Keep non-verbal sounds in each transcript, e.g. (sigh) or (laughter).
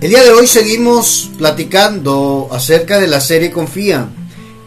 El día de hoy seguimos platicando acerca de la serie Confía.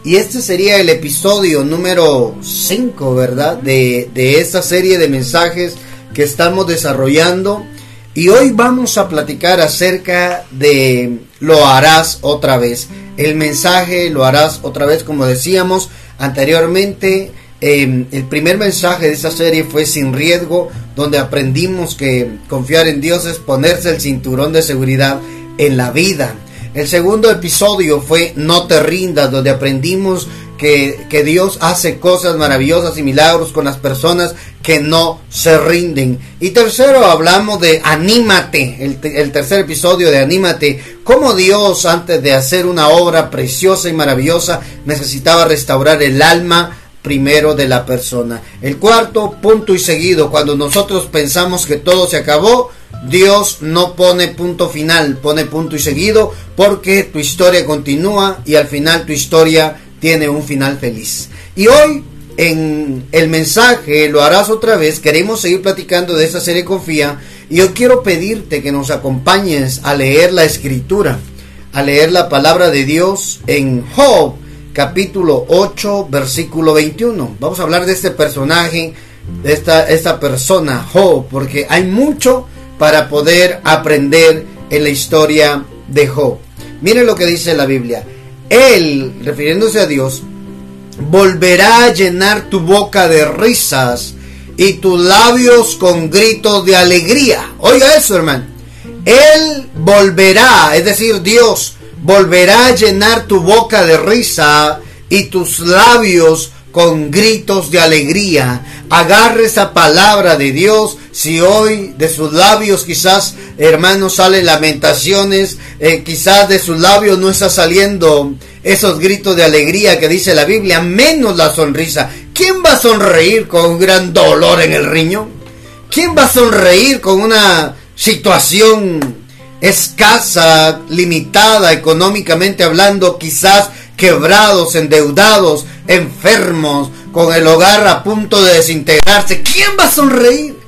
Y este sería el episodio número 5, ¿verdad? De, de esta serie de mensajes que estamos desarrollando. Y hoy vamos a platicar acerca de lo harás otra vez. El mensaje lo harás otra vez, como decíamos anteriormente. Em, el primer mensaje de esta serie fue sin riesgo, donde aprendimos que confiar en Dios es ponerse el cinturón de seguridad en la vida. El segundo episodio fue No te rindas, donde aprendimos que, que, Dios hace cosas maravillosas y milagros con las personas que no se rinden. Y tercero, hablamos de Anímate, el, el tercer episodio de Anímate, cómo Dios antes de hacer una obra preciosa y maravillosa necesitaba restaurar el alma primero de la persona. El cuarto punto y seguido, cuando nosotros pensamos que todo se acabó, Dios no pone punto final, pone punto y seguido porque tu historia continúa y al final tu historia tiene un final feliz. Y hoy en el mensaje lo harás otra vez, queremos seguir platicando de esta serie Confía y yo quiero pedirte que nos acompañes a leer la escritura, a leer la palabra de Dios en Job capítulo 8, versículo 21. Vamos a hablar de este personaje, de esta, esta persona, Job, porque hay mucho para poder aprender en la historia de Job. Miren lo que dice la Biblia. Él, refiriéndose a Dios, volverá a llenar tu boca de risas y tus labios con gritos de alegría. Oiga eso, hermano. Él volverá, es decir, Dios volverá a llenar tu boca de risa y tus labios con gritos de alegría. Agarre esa palabra de Dios. Si hoy de sus labios quizás, hermanos, salen lamentaciones, eh, quizás de sus labios no está saliendo esos gritos de alegría que dice la Biblia, menos la sonrisa. ¿Quién va a sonreír con un gran dolor en el riñón? ¿Quién va a sonreír con una situación escasa, limitada económicamente hablando, quizás quebrados, endeudados, enfermos, con el hogar a punto de desintegrarse. ¿Quién va a sonreír?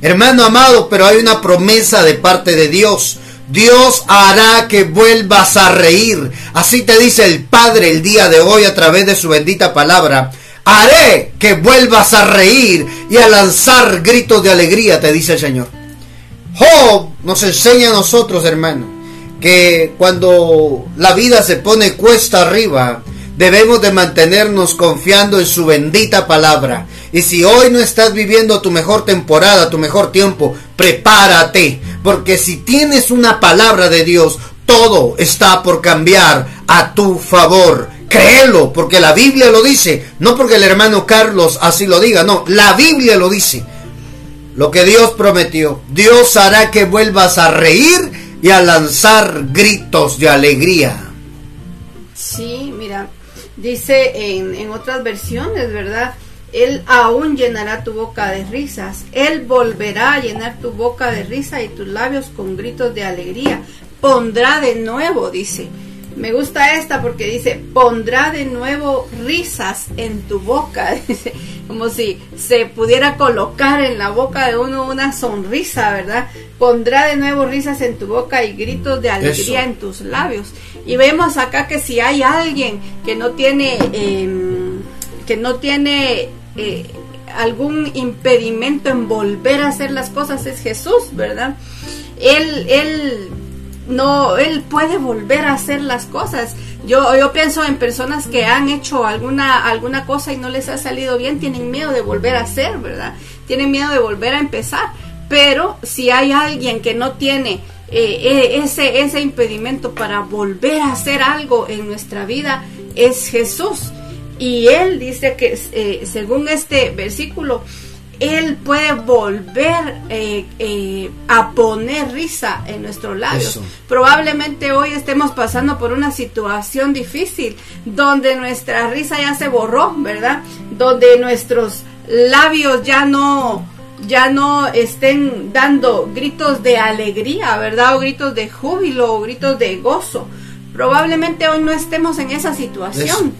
Hermano amado, pero hay una promesa de parte de Dios. Dios hará que vuelvas a reír. Así te dice el Padre el día de hoy a través de su bendita palabra. Haré que vuelvas a reír y a lanzar gritos de alegría, te dice el Señor. Job nos enseña a nosotros, hermano, que cuando la vida se pone cuesta arriba, debemos de mantenernos confiando en su bendita palabra. Y si hoy no estás viviendo tu mejor temporada, tu mejor tiempo, prepárate, porque si tienes una palabra de Dios, todo está por cambiar a tu favor. Créelo, porque la Biblia lo dice, no porque el hermano Carlos así lo diga, no, la Biblia lo dice lo que Dios prometió. Dios hará que vuelvas a reír y a lanzar gritos de alegría. Sí, mira, dice en, en otras versiones, ¿verdad? Él aún llenará tu boca de risas. Él volverá a llenar tu boca de risa y tus labios con gritos de alegría. Pondrá de nuevo, dice me gusta esta porque dice, pondrá de nuevo risas en tu boca. (laughs) Dice, como si se pudiera colocar en la boca de uno una sonrisa, ¿verdad? Pondrá de nuevo risas en tu boca y gritos de alegría en tus labios. Y vemos acá que si hay alguien que no tiene, em, que no tiene eh, algún impedimento en volver a hacer las cosas, es Jesús, ¿verdad? Él, él no, él puede volver a hacer las cosas. Yo, yo pienso en personas que han hecho alguna, alguna cosa y no les ha salido bien, tienen miedo de volver a hacer, ¿verdad? Tienen miedo de volver a empezar. Pero si hay alguien que no tiene eh, eh, ese, ese impedimento para volver a hacer algo en nuestra vida, es Jesús. Y él dice que, eh, según este versículo, él puede volver eh, eh, a poner risa en nuestros labios. Probablemente hoy estemos pasando por una situación difícil donde nuestra risa ya se borró, ¿verdad? Donde nuestros labios ya no ya no estén dando gritos de alegría, ¿verdad? O gritos de júbilo o gritos de gozo. Probablemente hoy no estemos en esa situación,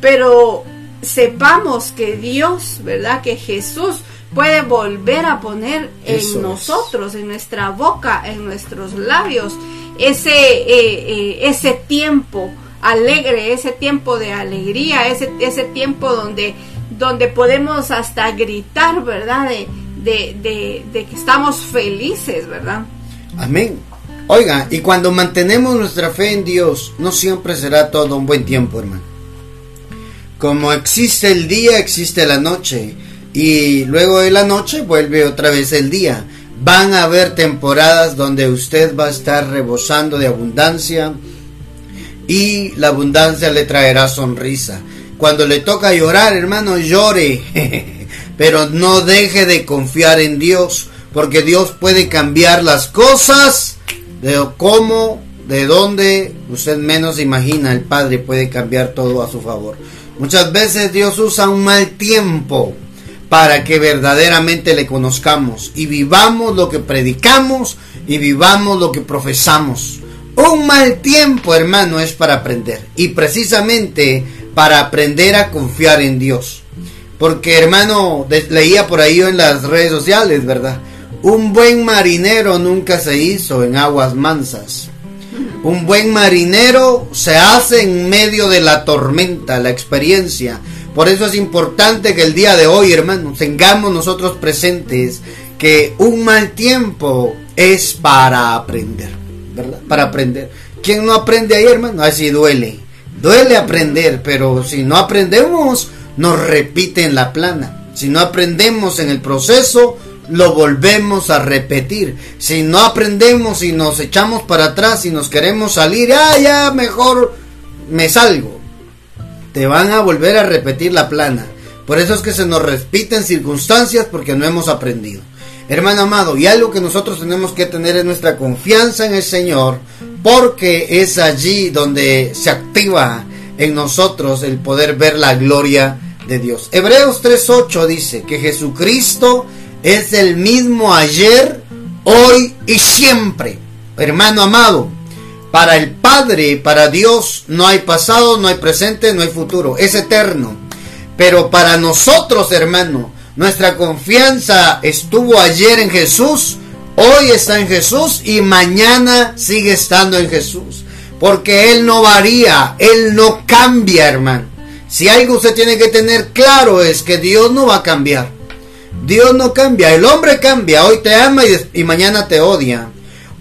pero sepamos que Dios, ¿verdad? Que Jesús puede volver a poner en nosotros, en nuestra boca, en nuestros labios, ese, eh, ese tiempo alegre, ese tiempo de alegría, ese, ese tiempo donde, donde podemos hasta gritar, ¿verdad? De, de, de, que estamos felices, ¿verdad? Amén. Oiga, y cuando mantenemos nuestra fe en Dios, no siempre será todo un buen tiempo, hermano. Como existe el día, existe la noche. Y luego de la noche vuelve otra vez el día. Van a haber temporadas donde usted va a estar rebosando de abundancia y la abundancia le traerá sonrisa. Cuando le toca llorar, hermano, llore. (laughs) pero no deje de confiar en Dios, porque Dios puede cambiar las cosas de cómo, de dónde usted menos imagina, el Padre puede cambiar todo a su favor. Muchas veces Dios usa un mal tiempo para que verdaderamente le conozcamos y vivamos lo que predicamos y vivamos lo que profesamos. Un mal tiempo, hermano, es para aprender y precisamente para aprender a confiar en Dios. Porque hermano, leía por ahí en las redes sociales, ¿verdad? Un buen marinero nunca se hizo en aguas mansas. Un buen marinero se hace en medio de la tormenta, la experiencia. Por eso es importante que el día de hoy, hermano, tengamos nosotros presentes que un mal tiempo es para aprender, ¿verdad? Para aprender. ¿Quién no aprende ahí, hermano? Así duele. Duele aprender, pero si no aprendemos, nos repiten la plana. Si no aprendemos en el proceso, lo volvemos a repetir. Si no aprendemos y nos echamos para atrás y nos queremos salir, ah, ya mejor me salgo. Te van a volver a repetir la plana. Por eso es que se nos repiten circunstancias porque no hemos aprendido. Hermano amado, y algo que nosotros tenemos que tener es nuestra confianza en el Señor, porque es allí donde se activa en nosotros el poder ver la gloria de Dios. Hebreos 3.8 dice que Jesucristo es el mismo ayer, hoy y siempre. Hermano amado, para el Padre, para Dios, no hay pasado, no hay presente, no hay futuro. Es eterno. Pero para nosotros, hermano, nuestra confianza estuvo ayer en Jesús, hoy está en Jesús y mañana sigue estando en Jesús. Porque Él no varía, Él no cambia, hermano. Si algo usted tiene que tener claro es que Dios no va a cambiar. Dios no cambia. El hombre cambia. Hoy te ama y, mañana te odia.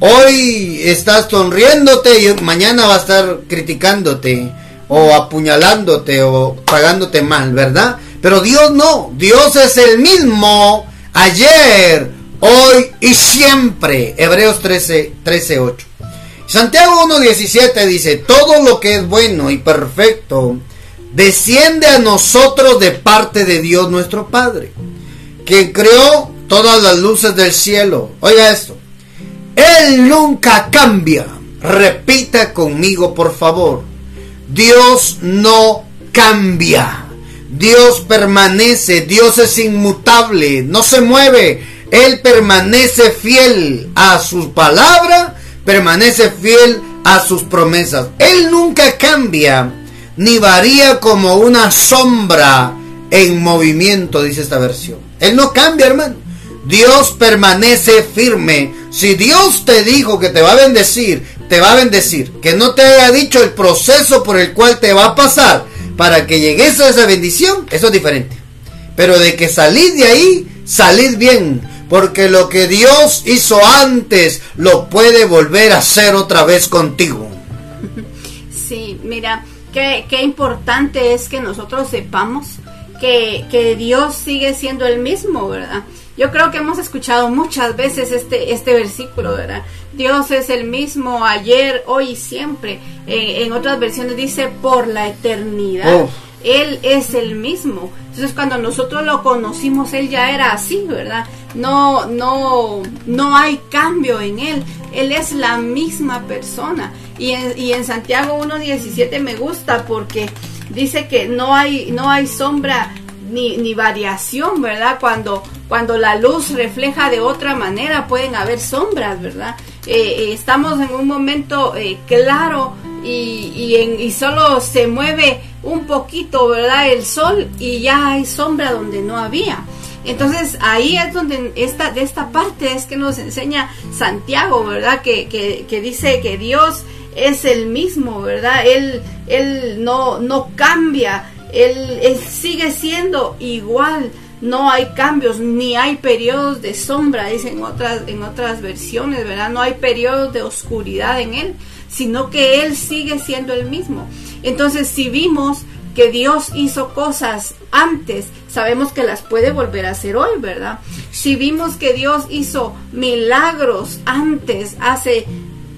Hoy estás sonriéndote y mañana va a estar criticándote o apuñalándote o pagándote mal, ¿verdad? Pero Dios no. Dios es el mismo ayer, hoy y siempre. Hebreos 13, 13 8. Santiago 1.17 dice, todo lo que es bueno y perfecto desciende a nosotros de parte de Dios nuestro Padre, quien creó todas las luces del cielo. Oiga esto, Él nunca cambia. Repita conmigo, por favor. Dios no cambia. Dios permanece, Dios es inmutable, no se mueve. Él permanece fiel a su palabra, permanece fiel a sus promesas. Él nunca cambia ni varía como una sombra en movimiento, dice esta versión. Él no cambia, hermano. Dios permanece firme. Si Dios te dijo que te va a bendecir, te va a bendecir. Que no te haya dicho el proceso por el cual te va a pasar para que llegues a esa bendición, eso es diferente. Pero de que salís de ahí, salid bien. Porque lo que Dios hizo antes, lo puede volver a hacer otra vez contigo. (laughs) Sí, mira, qué, importante es que nosotros sepamos que, que, Dios sigue siendo el mismo, ¿verdad? Yo creo que hemos escuchado muchas veces este, este versículo, ¿verdad? Dios es el mismo ayer, hoy y siempre. Eh, en otras versiones dice por la eternidad. Oh. Él es el mismo. Entonces cuando nosotros lo conocimos, Él ya era así, ¿verdad? No, no, no hay cambio en Él. Él es la misma persona. Y en, y en Santiago 1.17 me gusta porque dice que no hay, no hay sombra ni, ni, variación, ¿verdad? Cuando, cuando la luz refleja de otra manera pueden haber sombras, ¿verdad? Eh, eh, estamos en un momento eh, claro y, y, en, y solo se mueve un poquito, ¿verdad? El sol y ya hay sombra donde no había. Entonces ahí es donde esta, de esta parte es que nos enseña Santiago, ¿verdad? Que, que, dice que Dios es el mismo, ¿verdad? Él, él no, no cambia, él, él sigue siendo igual no hay cambios, ni hay periodos de sombra, dicen otras, en otras versiones, ¿verdad? No hay periodos de oscuridad en Él, sino que Él sigue siendo el mismo. Entonces, si vimos que Dios hizo cosas antes, sabemos que las puede volver a hacer hoy, ¿verdad? Si vimos que Dios hizo milagros antes, hace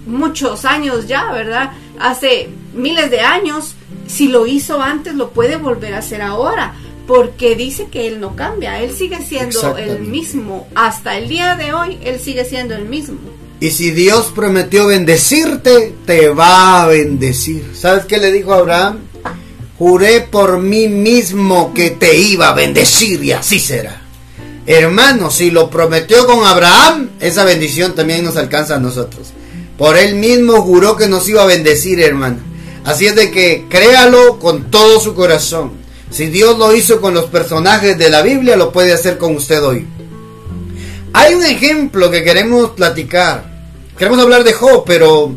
muchos años ya, ¿verdad? Hace miles de años, si lo hizo antes, lo puede volver a hacer ahora porque dice que Él no cambia, Él sigue siendo el mismo. Hasta el día de hoy, Él sigue siendo el mismo. Y si Dios prometió bendecirte, te va a bendecir. ¿Sabes qué le dijo a Abraham? Juré por mí mismo que te iba a bendecir y así será. Hermano, si lo prometió con Abraham, esa bendición también nos alcanza a nosotros. Por él mismo juró que nos iba a bendecir, hermano. Así es de que créalo con todo su corazón. Si Dios lo hizo con los personajes de la Biblia, lo puede hacer con usted hoy. Hay un ejemplo que queremos platicar. Queremos hablar de Job, pero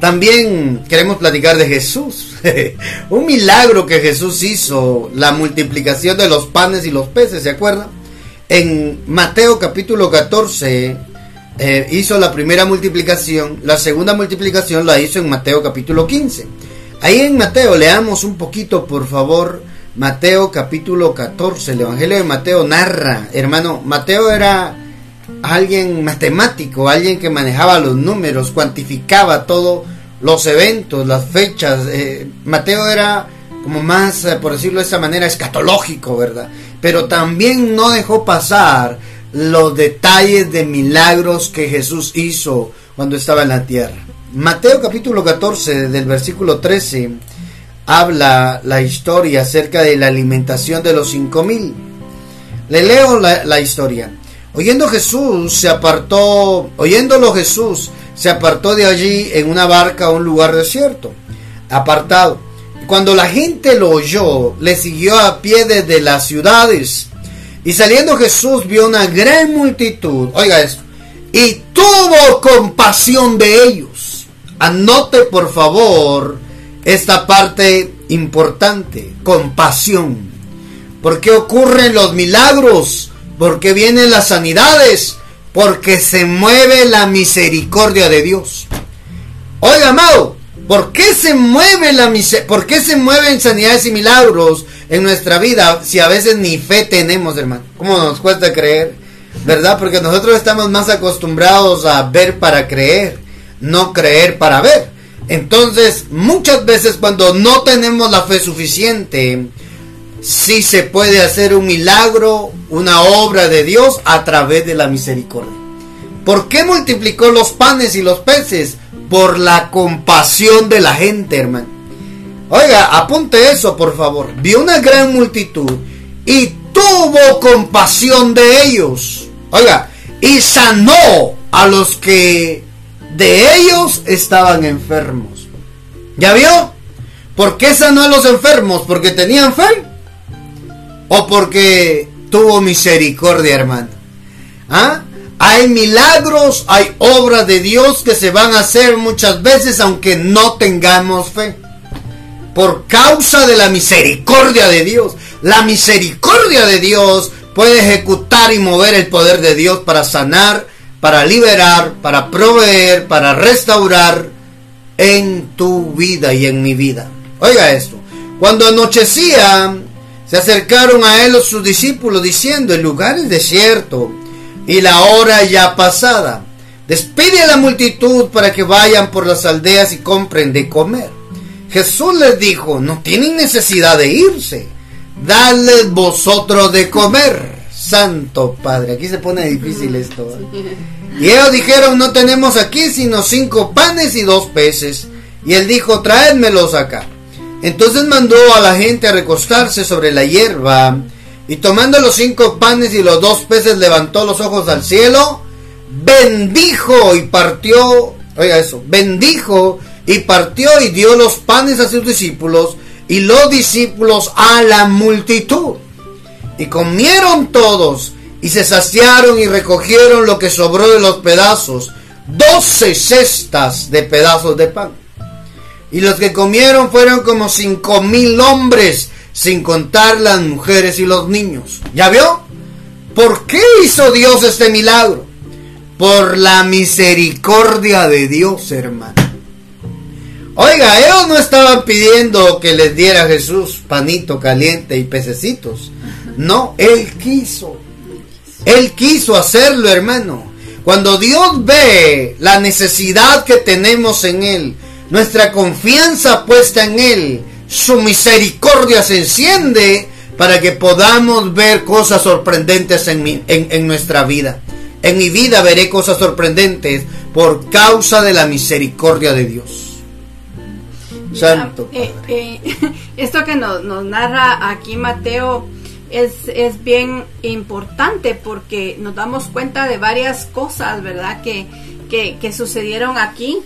también queremos platicar de Jesús. (laughs) un milagro que Jesús hizo, la multiplicación de los panes y los peces, ¿se acuerdan? En Mateo capítulo 14 eh, hizo la primera multiplicación, la segunda multiplicación la hizo en Mateo capítulo 15. Ahí en Mateo, leamos un poquito, por favor. Mateo capítulo 14, el Evangelio de Mateo narra, hermano, Mateo era alguien matemático, alguien que manejaba los números, cuantificaba todos los eventos, las fechas. Eh, Mateo era como más, eh, por decirlo de esa manera, escatológico, ¿verdad? Pero también no dejó pasar los detalles de milagros que Jesús hizo cuando estaba en la tierra. Mateo capítulo 14 del versículo 13 habla la historia acerca de la alimentación de los cinco mil. Le leo la, historia. Oyendo Jesús se apartó, oyéndolo Jesús se apartó de allí en una barca a un lugar desierto, apartado. Cuando la gente lo oyó, le siguió a pie desde las ciudades. Y saliendo Jesús vio una gran multitud, oiga esto, y tuvo compasión de ellos Anote por favor esta parte importante, compasión. ¿Por qué ocurren los milagros? ¿Por qué vienen las sanidades? Porque se mueve la misericordia de Dios. Oiga, amado, ¿por qué se mueve la ¿Por qué se mueven sanidades y milagros en nuestra vida si a veces ni fe tenemos, hermano? ¿Cómo nos cuesta creer? ¿Verdad? Porque nosotros estamos más acostumbrados a ver para creer no creer para ver. Entonces, muchas veces cuando no tenemos la fe suficiente, sí se puede hacer un milagro, una obra de Dios a través de la misericordia. ¿Por qué multiplicó los panes y los peces? Por la compasión de la gente, hermano. Oiga, apunte eso, por favor. Vio una gran multitud y tuvo compasión de ellos. Oiga, y sanó a los que de ellos estaban enfermos. ¿Ya vio? ¿Por qué sanó a los enfermos? ¿Porque tenían fe? ¿O porque tuvo misericordia, hermano? ¿Ah? Hay milagros, hay obras de Dios que se van a hacer muchas veces aunque no tengamos fe. Por causa de la misericordia de Dios. La misericordia de Dios puede ejecutar y mover el poder de Dios para sanar para liberar, para proveer, para restaurar en tu vida y en mi vida. Oiga esto, cuando anochecía, se acercaron a él sus discípulos diciendo, el lugar es desierto y la hora ya pasada. Despide a la multitud para que vayan por las aldeas y compren de comer. Jesús les dijo, no tienen necesidad de irse, dadles vosotros de comer. Santo Padre, aquí se pone difícil esto. ¿eh? Y ellos dijeron, no tenemos aquí sino cinco panes y dos peces. Y él dijo, traédmelos acá. Entonces mandó a la gente a recostarse sobre la hierba. Y tomando los cinco panes y los dos peces, levantó los ojos al cielo, bendijo y partió, oiga eso, bendijo y partió y dio los panes a sus discípulos y los discípulos a la multitud. Y comieron todos y se saciaron y recogieron lo que sobró de los pedazos, doce cestas de pedazos de pan. Y los que comieron fueron como cinco mil hombres, sin contar las mujeres y los niños. ¿Ya vio? ¿Por qué hizo Dios este milagro? Por la misericordia de Dios, hermano. Oiga, ellos no estaban pidiendo que les diera Jesús panito caliente y pececitos. No, Él quiso. Él quiso hacerlo, hermano. Cuando Dios ve la necesidad que tenemos en Él, nuestra confianza puesta en Él, su misericordia se enciende para que podamos ver cosas sorprendentes en, en, nuestra vida. En mi vida veré cosas sorprendentes por causa de la misericordia de Dios. Santo. Eh, eh, (laughs) esto que nos, nos narra aquí Mateo es, es, bien importante porque nos damos cuenta de varias cosas, ¿verdad? Que, que, que sucedieron aquí.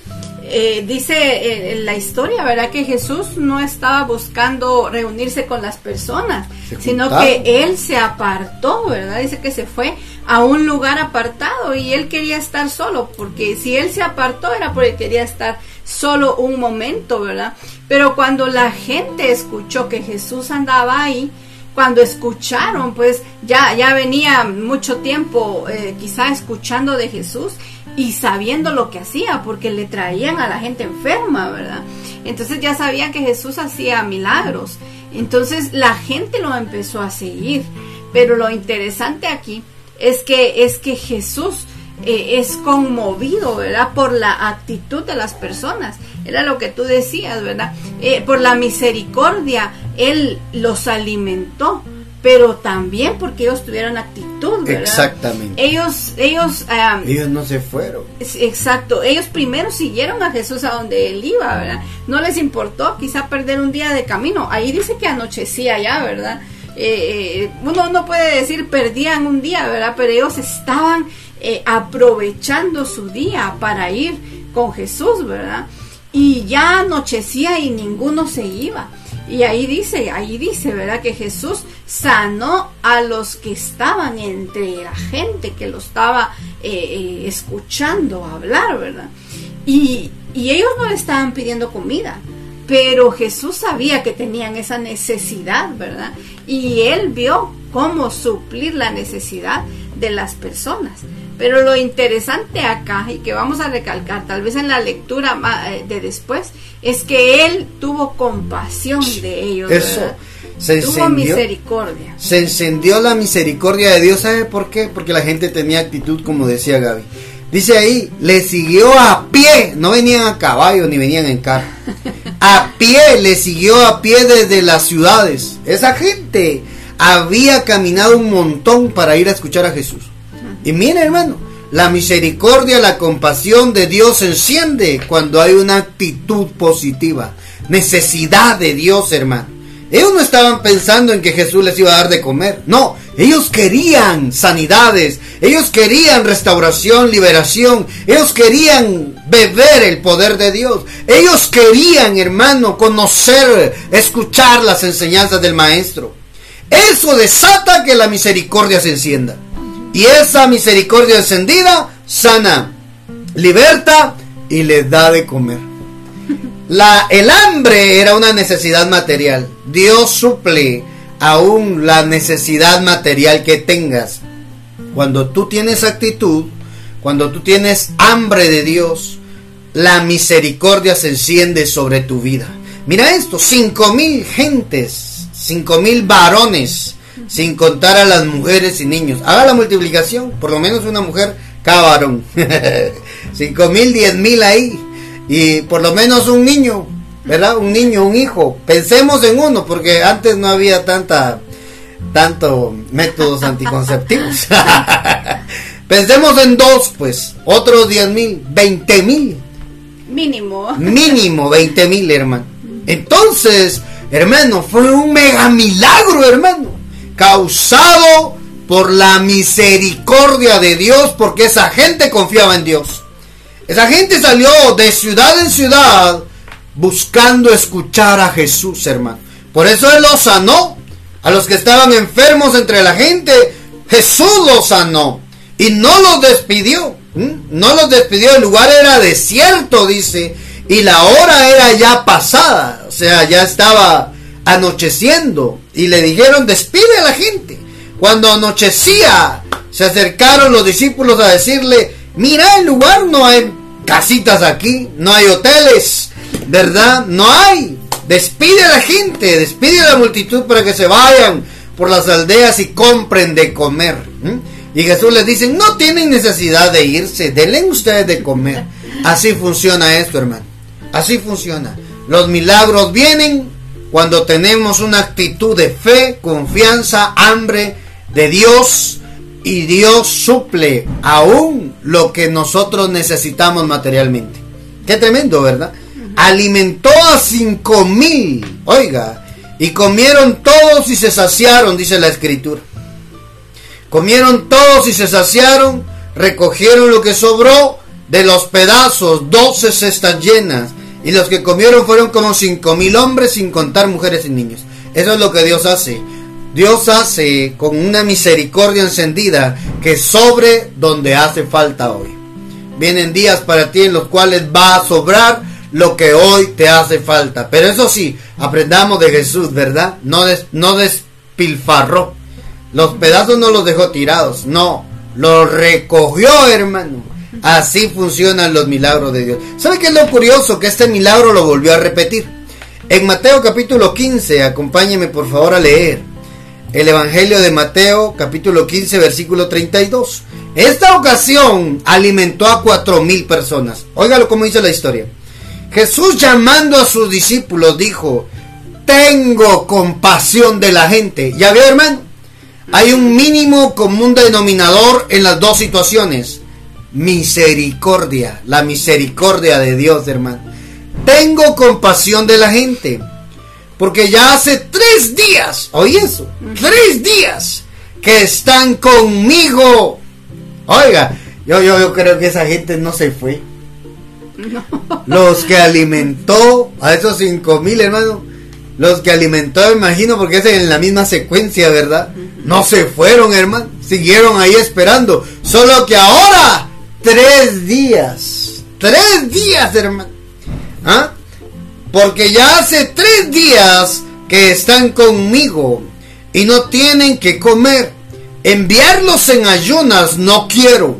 Eh, dice eh, en la historia, ¿verdad? Que Jesús no estaba buscando reunirse con las personas, sino que Él se apartó, ¿verdad? Dice que se fue a un lugar apartado y Él quería estar solo, porque si Él se apartó era porque quería estar solo un momento, ¿verdad? Pero cuando la gente escuchó que Jesús andaba ahí, cuando escucharon, pues ya, ya venía mucho tiempo eh, quizá escuchando de Jesús y sabiendo lo que hacía, porque le traían a la gente enferma, ¿verdad? Entonces ya sabían que Jesús hacía milagros. Entonces la gente lo empezó a seguir. Pero lo interesante aquí es que, es que Jesús eh, es conmovido, ¿verdad? Por la actitud de las personas. Era lo que tú decías, ¿verdad? Eh, por la misericordia, Él los alimentó pero también porque ellos tuvieron actitud, ¿verdad? Exactamente. Ellos, ellos, ellos no se fueron. Exacto. Ellos primero siguieron a Jesús a donde él iba, ¿verdad? No les importó quizá perder un día de camino. Ahí dice que anochecía ya, ¿verdad? Eh, eh, uno no puede decir perdían un día, ¿verdad? Pero ellos estaban eh, aprovechando su día para ir con Jesús, ¿verdad? Y ya anochecía y ninguno se iba. Y ahí dice, ahí dice, ¿verdad? Que Jesús sanó a los que estaban entre la gente que lo estaba eh, eh, escuchando hablar, ¿verdad? Y, y ellos no le estaban pidiendo comida, pero Jesús sabía que tenían esa necesidad, ¿verdad? Y él vio cómo suplir la necesidad de las personas. Pero lo interesante acá, y que vamos a recalcar, tal vez en la lectura eh, de después, es que Él tuvo compasión de ellos. Eso. Se tuvo misericordia. Se encendió la misericordia de Dios. ¿Sabe por qué? Porque la gente tenía actitud, como decía Gaby. Dice ahí, le siguió a pie, no venían a caballo ni venían en carro. A pie, le siguió a pie desde las ciudades. Esa gente había caminado un montón para ir a escuchar a Jesús. Y mire, hermano, la misericordia, la compasión de Dios se enciende cuando hay una actitud positiva. Necesidad de Dios, hermano. Ellos no estaban pensando en que Jesús les iba a dar de comer. No, ellos querían sanidades. Ellos querían restauración, liberación. Ellos querían beber el poder de Dios. Ellos querían, hermano, conocer, escuchar las enseñanzas del Maestro. Eso desata que la misericordia se encienda. Y esa misericordia encendida sana, liberta y les da de comer. El hambre era una necesidad material. Dios suple aún la necesidad material que tengas. Cuando tú tienes actitud, cuando tú tienes hambre de Dios, la misericordia se enciende sobre tu vida. Mira esto, cinco mil gentes, cinco mil varones sin contar a las mujeres y niños. Haga la multiplicación, por lo menos una mujer cada varón. (laughs) Cinco mil, diez mil ahí. Y por lo menos un niño, ¿verdad? Un niño, un hijo. Pensemos en uno, porque antes no había tanta, tanto métodos anticonceptivos. (laughs) Pensemos en dos, pues. Otros diez mil, veinte mil. Mínimo. Mínimo, veinte mil, hermano. Entonces, hermano, fue un mega milagro, hermano causado por la misericordia de Dios, porque esa gente confiaba en Dios. Esa gente salió de ciudad en ciudad buscando escuchar a Jesús, hermano. Por eso Él los sanó, A los que estaban enfermos entre la gente, Jesús los sanó y no los despidió. No los despidió, el lugar era desierto, dice, y la hora era ya pasada, o sea, ya estaba anocheciendo y le dijeron, despide a la gente. Cuando anochecía, se acercaron los discípulos a decirle, mira el lugar, no hay casitas aquí, no hay hoteles, ¿verdad? No hay. Despide a la gente, despide a la multitud para que se vayan por las aldeas y compren de comer. Y Jesús les dice, no tienen necesidad de irse, denle ustedes de comer. Así funciona esto, hermano. Así funciona. Los milagros vienen cuando tenemos una actitud de fe, confianza, hambre de Dios y Dios suple aún lo que nosotros necesitamos materialmente. Qué tremendo, ¿verdad? Alimentó a cinco mil, oiga, y comieron todos y se saciaron, dice la escritura. Comieron todos y se saciaron, recogieron lo que sobró de los pedazos, doce cestas llenas, y los que comieron fueron como cinco mil hombres sin contar mujeres y niños. Eso es lo que Dios hace. Dios hace con una misericordia encendida que sobre donde hace falta hoy. Vienen días para ti en los cuales va a sobrar lo que hoy te hace falta. Pero eso sí, aprendamos de Jesús, ¿verdad? No, no despilfarró. Los pedazos no los dejó tirados, no, los recogió, hermano. Así funcionan los milagros de Dios. ¿Sabe qué es lo curioso? Que este milagro lo volvió a repetir. En Mateo capítulo 15, acompáñeme por favor a leer el Evangelio de Mateo capítulo 15 versículo 32. Esta ocasión alimentó a cuatro mil personas. Óigalo como dice la historia. Jesús llamando a sus discípulos dijo, tengo compasión de la gente. ¿Ya vio hermano? Hay un mínimo común denominador en las dos situaciones. Misericordia, la misericordia de Dios, hermano. Tengo compasión de la gente. Porque ya hace tres días, oye eso, tres días que están conmigo. Oiga, yo, yo, yo creo que esa gente no se fue. Los que alimentó a esos cinco mil hermanos, los que alimentó, me imagino, porque es en la misma secuencia, ¿verdad? No se fueron, hermano, siguieron ahí esperando. Solo que ahora, tres días, tres días, hermano. ¿Ah? porque ya hace tres días que están conmigo y no tienen que comer. Enviarlos en ayunas no quiero,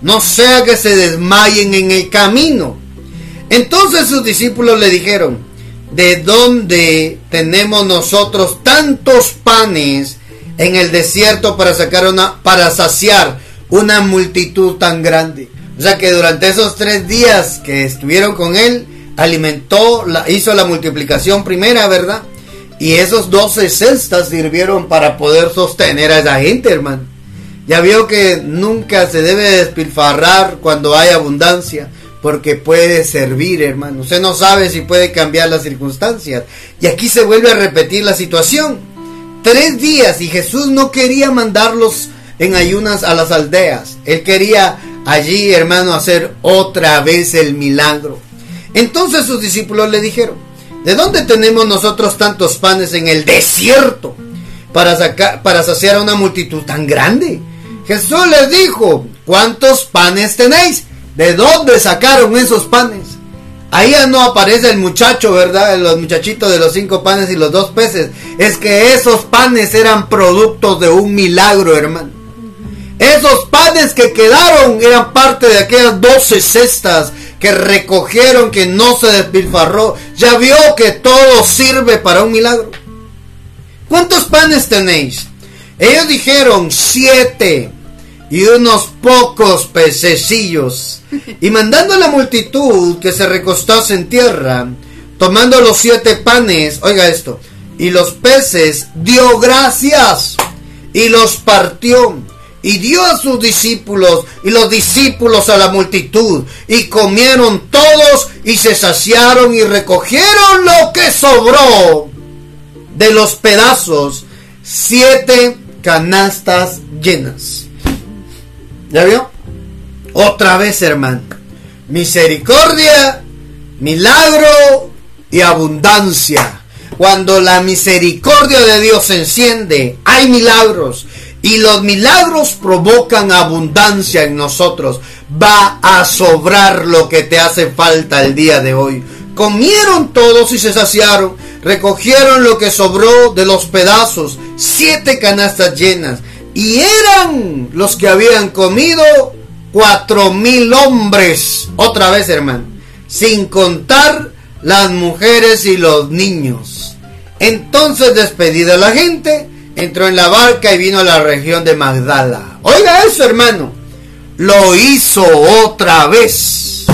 no sea que se desmayen en el camino. Entonces sus discípulos le dijeron, ¿de dónde tenemos nosotros tantos panes en el desierto para sacar una, para saciar una multitud tan grande? O sea que durante esos tres días que estuvieron con él, alimentó, la, hizo la multiplicación primera, ¿verdad? Y esos 12 cestas sirvieron para poder sostener a esa gente, hermano. Ya vio que nunca se debe despilfarrar cuando hay abundancia, porque puede servir, hermano. Usted no sabe si puede cambiar las circunstancias. Y aquí se vuelve a repetir la situación. Tres días y Jesús no quería mandarlos en ayunas a las aldeas. Él quería allí, hermano, hacer otra vez el milagro. Entonces sus discípulos le dijeron, ¿de dónde tenemos nosotros tantos panes en el desierto para, sacar, para saciar a una multitud tan grande? Jesús les dijo, ¿cuántos panes tenéis? ¿De dónde sacaron esos panes? Ahí ya no aparece el muchacho, ¿verdad? Los muchachitos de los cinco panes y los dos peces. Es que esos panes eran productos de un milagro, hermano. Esos panes que quedaron eran parte de aquellas doce cestas que recogieron, que no se despilfarró, ya vio que todo sirve para un milagro. ¿Cuántos panes tenéis? Ellos dijeron siete y unos pocos pececillos. Y mandando a la multitud que se recostase en tierra, tomando los siete panes, oiga esto, y los peces, dio gracias y los partió y dio a sus discípulos y los discípulos a la multitud y comieron todos y se saciaron y recogieron lo que sobró de los pedazos siete canastas llenas. ¿Ya vio? Otra vez, hermano. Misericordia, milagro y abundancia. Cuando la misericordia de Dios se enciende, hay milagros. Y los milagros provocan abundancia en nosotros. Va a sobrar lo que te hace falta el día de hoy. Comieron todos y se saciaron. Recogieron lo que sobró de los pedazos. Siete canastas llenas. Y eran los que habían comido cuatro mil hombres. Otra vez, hermano. Sin contar las mujeres y los niños. Entonces, despedida la gente, entró en la barca y vino a la región de Magdala. Oiga eso, hermano. Lo hizo otra vez.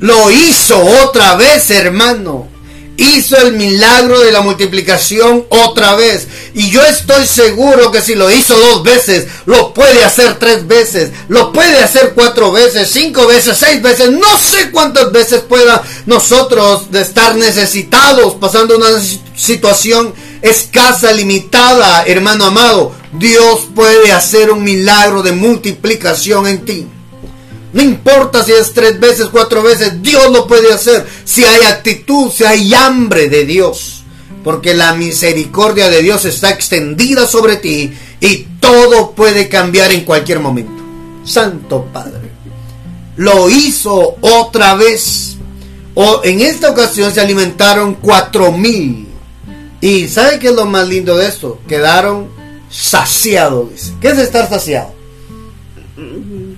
Lo hizo otra vez, hermano hizo el milagro de la multiplicación otra vez. Y yo estoy seguro que si lo hizo dos veces, lo puede hacer tres veces, lo puede hacer cuatro veces, cinco veces, seis veces, no sé cuántas veces pueda nosotros de estar necesitados, pasando una situación escasa, limitada, hermano amado. Dios puede hacer un milagro de multiplicación en ti. No importa si es tres veces, cuatro veces, Dios lo puede hacer. Si hay actitud, si hay hambre de Dios. Porque la misericordia de Dios está extendida sobre ti y todo puede cambiar en cualquier momento. Santo Padre. Lo hizo otra vez. O en esta ocasión se alimentaron cuatro mil. Y ¿sabe qué es lo más lindo de esto? Quedaron saciados. ¿Qué es estar saciado?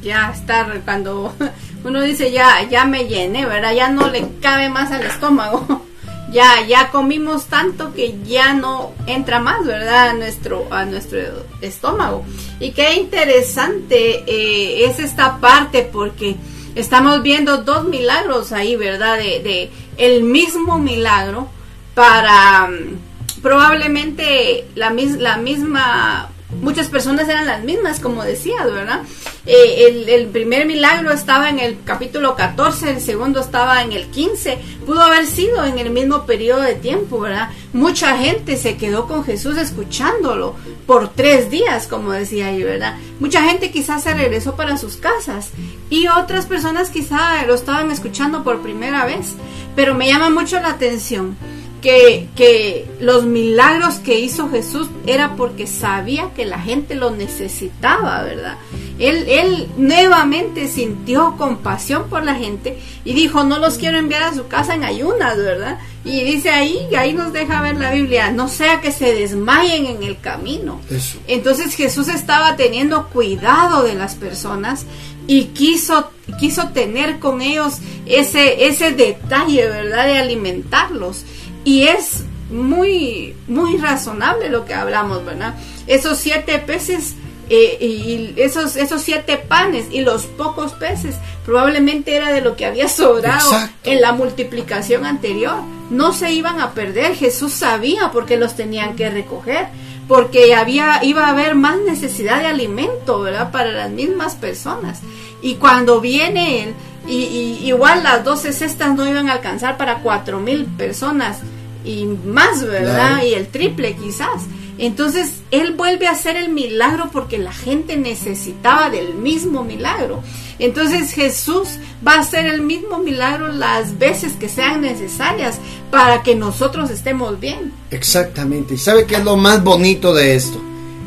ya estar cuando (laughs) uno dice ya ya me llené, ¿verdad? Ya no le cabe más al estómago. (laughs) Ya ya comimos tanto que ya no entra más, ¿verdad? A nuestro a nuestro estómago. Y qué interesante eh, es esta parte porque estamos viendo dos milagros ahí, ¿verdad? De, de el mismo milagro para mm, probablemente la, la misma muchas personas eran las mismas, como decías, ¿verdad? Eh, el, primer milagro estaba en el capítulo 14, el segundo estaba en el 15, pudo haber sido en el mismo periodo de tiempo, ¿verdad? Mucha gente se quedó con Jesús escuchándolo por tres días, como decía ahí, ¿verdad? Mucha gente quizás se regresó para sus casas y otras personas quizás lo estaban escuchando por primera vez, pero me llama mucho la atención que, que, los milagros que hizo Jesús era porque sabía que la gente lo necesitaba, ¿verdad? Él, él nuevamente sintió compasión por la gente y dijo, no los quiero enviar a su casa en ayunas, ¿verdad? Y dice ahí, ahí nos deja ver la Biblia, no sea que se desmayen en el camino. Entonces Jesús estaba teniendo cuidado de las personas y quiso, quiso tener con ellos ese, ese detalle, ¿verdad? De alimentarlos. Y es muy, muy razonable lo que hablamos, ¿verdad? Esos siete peces eh, y esos, esos siete panes y los pocos peces probablemente era de lo que había sobrado en la multiplicación anterior. No se iban a perder, Jesús sabía por qué los tenían que recoger, porque había, iba a haber más necesidad de alimento, ¿verdad? Para las mismas personas. Y cuando viene él, y, igual las doce cestas no iban a alcanzar para cuatro mil personas, y más, ¿verdad? Y el triple quizás. Entonces Él vuelve a hacer el milagro porque la gente necesitaba del mismo milagro. Entonces Jesús va a hacer el mismo milagro las veces que sean necesarias para que nosotros estemos bien. Exactamente. ¿Y sabe qué es lo más bonito de esto?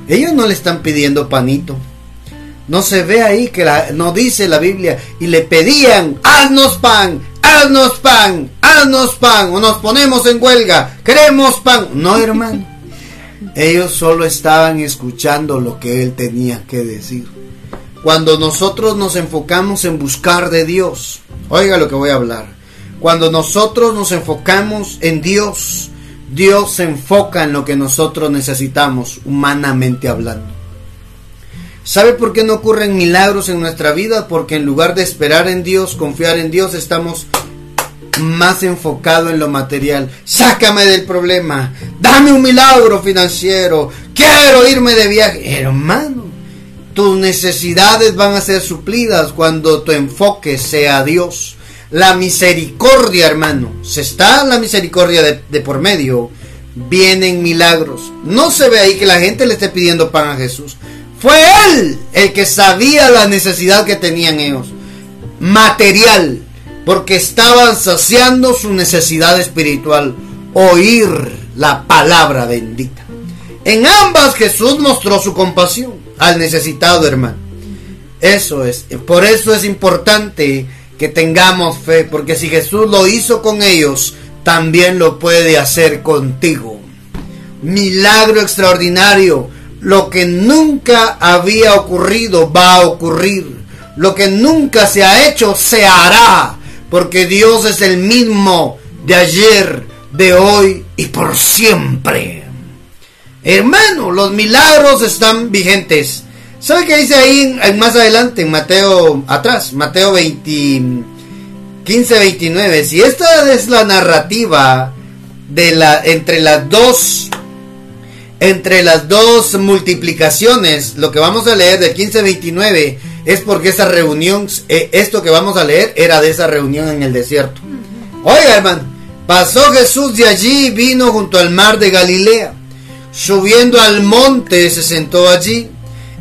Ellos no le están pidiendo panito. No se ve ahí que la, no dice la Biblia y le pedían, haznos pan, haznos pan, haznos pan, o nos ponemos en huelga, queremos pan. No, hermano. Ellos solo estaban escuchando lo que él tenía que decir. Cuando nosotros nos enfocamos en buscar de Dios, oiga lo que voy a hablar. Cuando nosotros nos enfocamos en Dios, Dios se enfoca en lo que nosotros necesitamos, humanamente hablando. ¿Sabe por qué no ocurren milagros en nuestra vida? Porque en lugar de esperar en Dios, confiar en Dios, estamos más enfocado en lo material. Sácame del problema. Dame un milagro financiero. Quiero irme de viaje. Hermano, tus necesidades van a ser suplidas cuando tu enfoque sea Dios. La misericordia, hermano. Se está la misericordia de, de por medio. Vienen milagros. No se ve ahí que la gente le esté pidiendo pan a Jesús. Fue Él el que sabía la necesidad que tenían ellos. Material porque estaban saciando su necesidad espiritual. oír la palabra bendita. En ambas Jesús mostró su compasión al necesitado hermano. Eso es, por eso es importante que tengamos fe, porque si Jesús lo hizo con ellos, también lo puede hacer contigo. Milagro extraordinario, lo que nunca había ocurrido va a ocurrir. Lo que nunca se ha hecho se hará, porque Dios es el mismo de ayer, de hoy y por siempre. Hermano, los milagros están vigentes. ¿Sabe qué dice ahí más adelante en Mateo atrás? Mateo 20, 15, 29. Si esta es la narrativa de la entre las dos entre las dos multiplicaciones, lo que vamos a leer del 15 29 es porque esa reunión, eh, esto que vamos a leer era de esa reunión en el desierto. Oiga, hermano, pasó Jesús de allí y vino junto al mar de Galilea. Subiendo al monte se sentó allí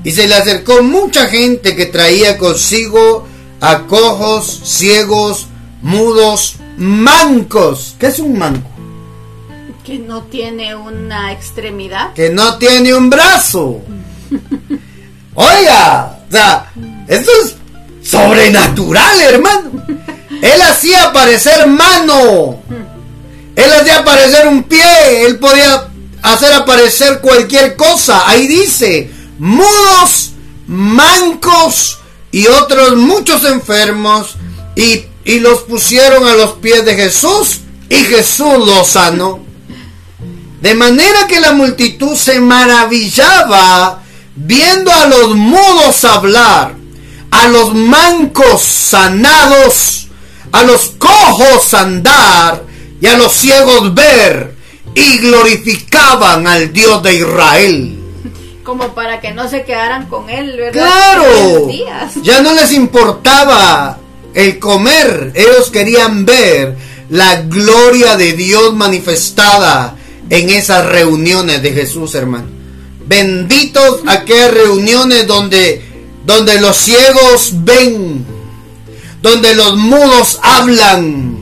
y se le acercó mucha gente que traía consigo a cojos, ciegos, mudos, mancos. ¿Qué es un manco? Que no tiene una extremidad. Que no tiene un brazo. (laughs) Oiga, o sea, es sobrenatural, hermano. Él hacía aparecer mano. Él hacía aparecer un pie. Él podía hacer aparecer cualquier cosa. Ahí dice, mudos, mancos y otros muchos enfermos. Y, y los pusieron a los pies de Jesús. Y Jesús los sanó. De manera que la multitud se maravillaba viendo a los mudos hablar, a los mancos sanados, a los cojos andar y a los ciegos ver, y glorificaban al Dios de Israel. Como para que no se quedaran con él, ¿verdad? Claro, ya no les importaba el comer, ellos querían ver la gloria de Dios manifestada en esas reuniones de Jesús, hermano. Benditos aquellas reuniones donde, donde los ciegos ven, donde los mudos hablan,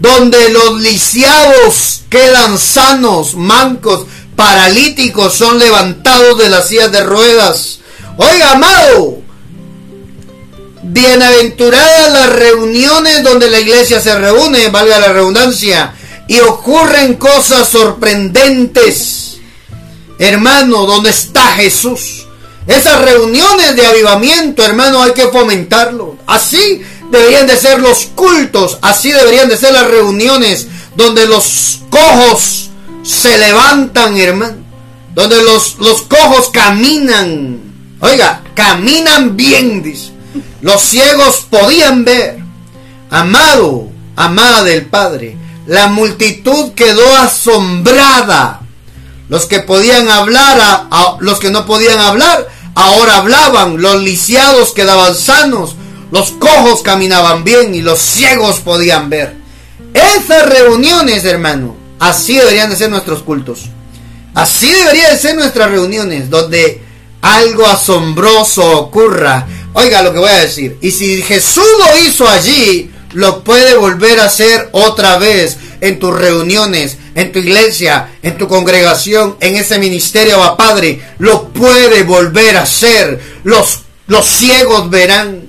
donde los lisiados quedan sanos, mancos, paralíticos son levantados de las sillas de ruedas. Oiga, amado, bienaventuradas las reuniones donde la iglesia se reúne, valga la redundancia, y ocurren cosas sorprendentes hermano, ¿dónde está Jesús? Esas reuniones de avivamiento, hermano, hay que fomentarlo. Así deberían de ser los cultos, así deberían de ser las reuniones donde los cojos se levantan, hermano. Donde los, los cojos caminan. Oiga, caminan bien, dice. Los ciegos podían ver. Amado, amada del Padre, la multitud quedó asombrada los que podían hablar, a, los que no podían hablar, ahora hablaban. Los lisiados quedaban sanos. Los cojos caminaban bien y los ciegos podían ver. Esas reuniones, hermano, así deberían de ser nuestros cultos. Así deberían de ser nuestras reuniones, donde algo asombroso ocurra. Oiga lo que voy a decir. Y si Jesús lo hizo allí, lo puede volver a hacer otra vez en tus reuniones, en tu iglesia, en tu congregación, en ese ministerio, va Padre, lo puede volver a hacer. Los, los ciegos verán,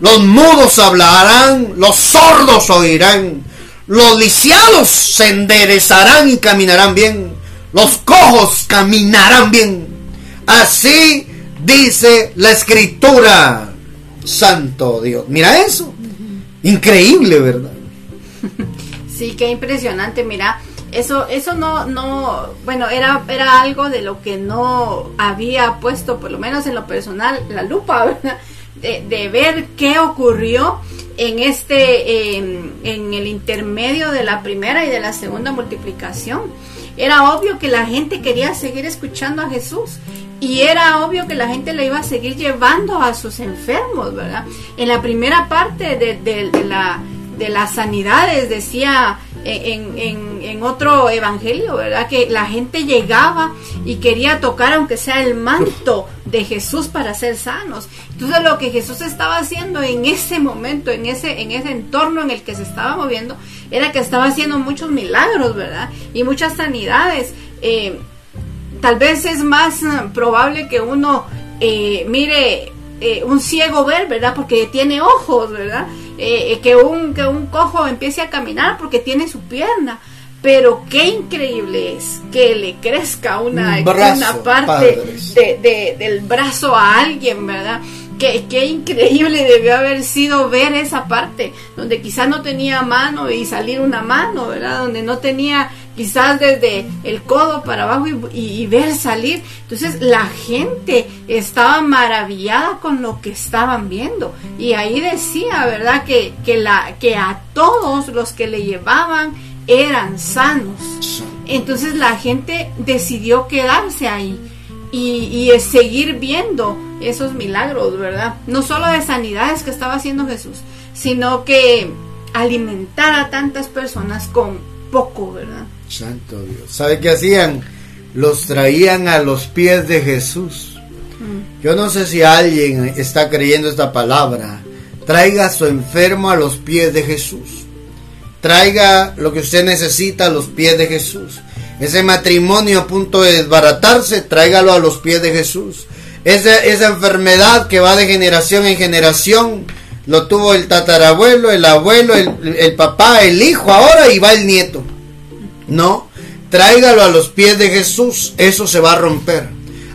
los mudos hablarán, los sordos oirán, los lisiados se enderezarán y caminarán bien, los cojos caminarán bien. Así dice la escritura. Santo Dios. Mira eso. Increíble, ¿verdad? (laughs) Sí, qué impresionante, mira, eso, eso no, no, bueno, era, era algo de lo que no había puesto, por lo menos en lo personal, la lupa, ¿verdad? De, ver qué ocurrió en este, en el intermedio de la primera y de la segunda multiplicación. Era obvio que la gente quería seguir escuchando a Jesús y era obvio que la gente le iba a seguir llevando a sus enfermos, ¿verdad? En la primera parte de, la de las sanidades, decía en, en, otro evangelio, ¿verdad? Que la gente llegaba y quería tocar, aunque sea el manto de Jesús para ser sanos. Entonces lo que Jesús estaba haciendo en ese momento, en ese, en ese entorno en el que se estaba moviendo, era que estaba haciendo muchos milagros, ¿verdad? Y muchas sanidades. Eh, tal vez es más eh, probable que uno eh, mire un ciego ver, ¿verdad? Porque tiene ojos, ¿verdad? que, un, que un cojo empiece a caminar porque tiene su pierna pero qué increíble es que le crezca una, una parte de, del brazo a alguien, ¿verdad? Qué, qué, increíble debió haber sido ver esa parte, donde quizás no tenía mano y salir una mano, ¿verdad? Donde no tenía quizás desde el codo para abajo y, ver salir. Entonces la gente estaba maravillada con lo que estaban viendo. Y ahí decía, ¿verdad? Que, que, la, que a todos los que le llevaban eran sanos. Entonces la gente decidió quedarse ahí y, seguir viendo esos milagros, ¿verdad? No solo de sanidades que estaba haciendo Jesús, sino que alimentar a tantas personas con poco, ¿verdad? Santo Dios. ¿Sabe qué hacían? Los traían a los pies de Jesús. Mm. Yo no sé si alguien está creyendo esta palabra. Traiga a su enfermo a los pies de Jesús. Traiga lo que usted necesita a los pies de Jesús. Ese matrimonio a punto de desbaratarse, tráigalo a los pies de Jesús. Esa, esa enfermedad que va de generación en generación, lo tuvo el tatarabuelo, el abuelo, el, el papá, el hijo, ahora y va el nieto. No, tráigalo a los pies de Jesús, eso se va a romper.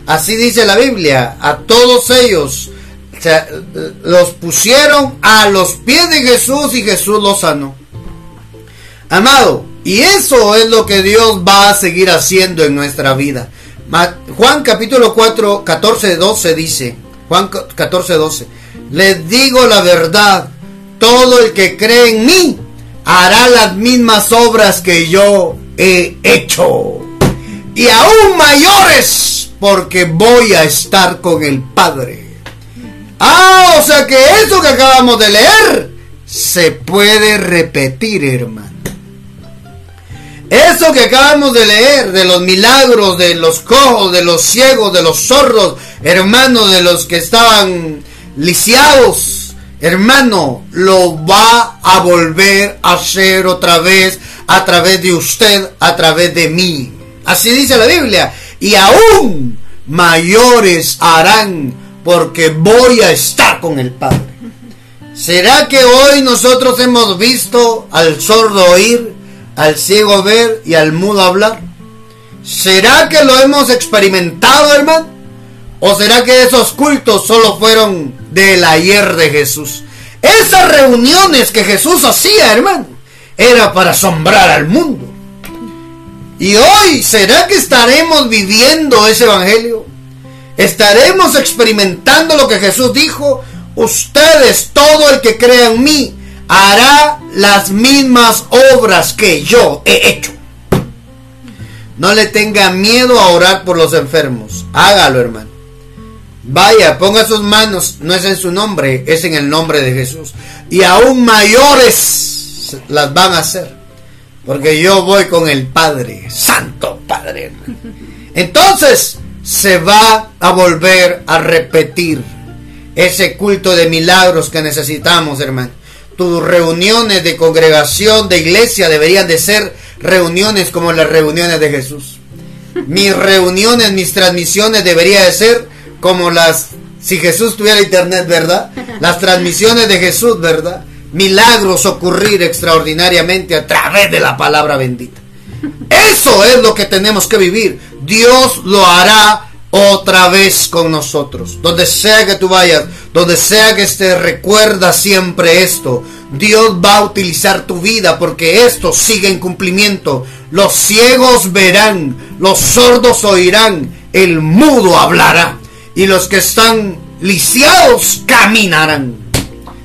Así dice la Biblia, a todos ellos los pusieron a los pies de Jesús y Jesús los sanó. Amado, y eso es lo que Dios va a seguir haciendo en nuestra vida. Juan capítulo 4, 14, 12 dice, Juan 14, 12, les digo la verdad, todo el que cree en mí hará las mismas obras que yo he hecho. Y aún mayores, porque voy a estar con el Padre. Ah, o sea que eso que acabamos de leer se puede repetir, hermano. Eso que acabamos de leer, de los milagros, de los cojos, de los ciegos, de los sordos, hermano, de los que estaban lisiados, hermano, lo va a volver a hacer otra vez a través de usted, a través de mí. Así dice la Biblia. Y aún mayores harán porque voy a estar con el Padre. ¿Será que hoy nosotros hemos visto al sordo oír? al ciego ver y al mudo hablar? ¿Será que lo hemos experimentado, hermano? ¿O será que esos cultos solo fueron del ayer de Jesús? Esas reuniones que Jesús hacía, hermano, era para asombrar al mundo. Y hoy, ¿será que estaremos viviendo ese evangelio? ¿Estaremos experimentando lo que Jesús dijo? Ustedes, todo el que crea en mí, hará las mismas obras que yo he hecho. No le tenga miedo a orar por los enfermos. Hágalo, hermano. Vaya, ponga sus manos. No es en su nombre, es en el nombre de Jesús. Y aún mayores las van a hacer. Porque yo voy con el Padre, Santo Padre. Entonces se va a volver a repetir ese culto de milagros que necesitamos, hermano tus reuniones de congregación, de iglesia, deberían de ser reuniones como las reuniones de Jesús. Mis reuniones, mis transmisiones deberían de ser como las, si Jesús tuviera internet, ¿verdad? Las transmisiones de Jesús, ¿verdad? Milagros ocurrir extraordinariamente a través de la palabra bendita. Eso es lo que tenemos que vivir. Dios lo hará otra vez con nosotros. Donde sea que tú vayas, donde sea que estés, recuerda siempre esto. Dios va a utilizar tu vida porque esto sigue en cumplimiento. Los ciegos verán, los sordos oirán, el mudo hablará y los que están lisiados caminarán.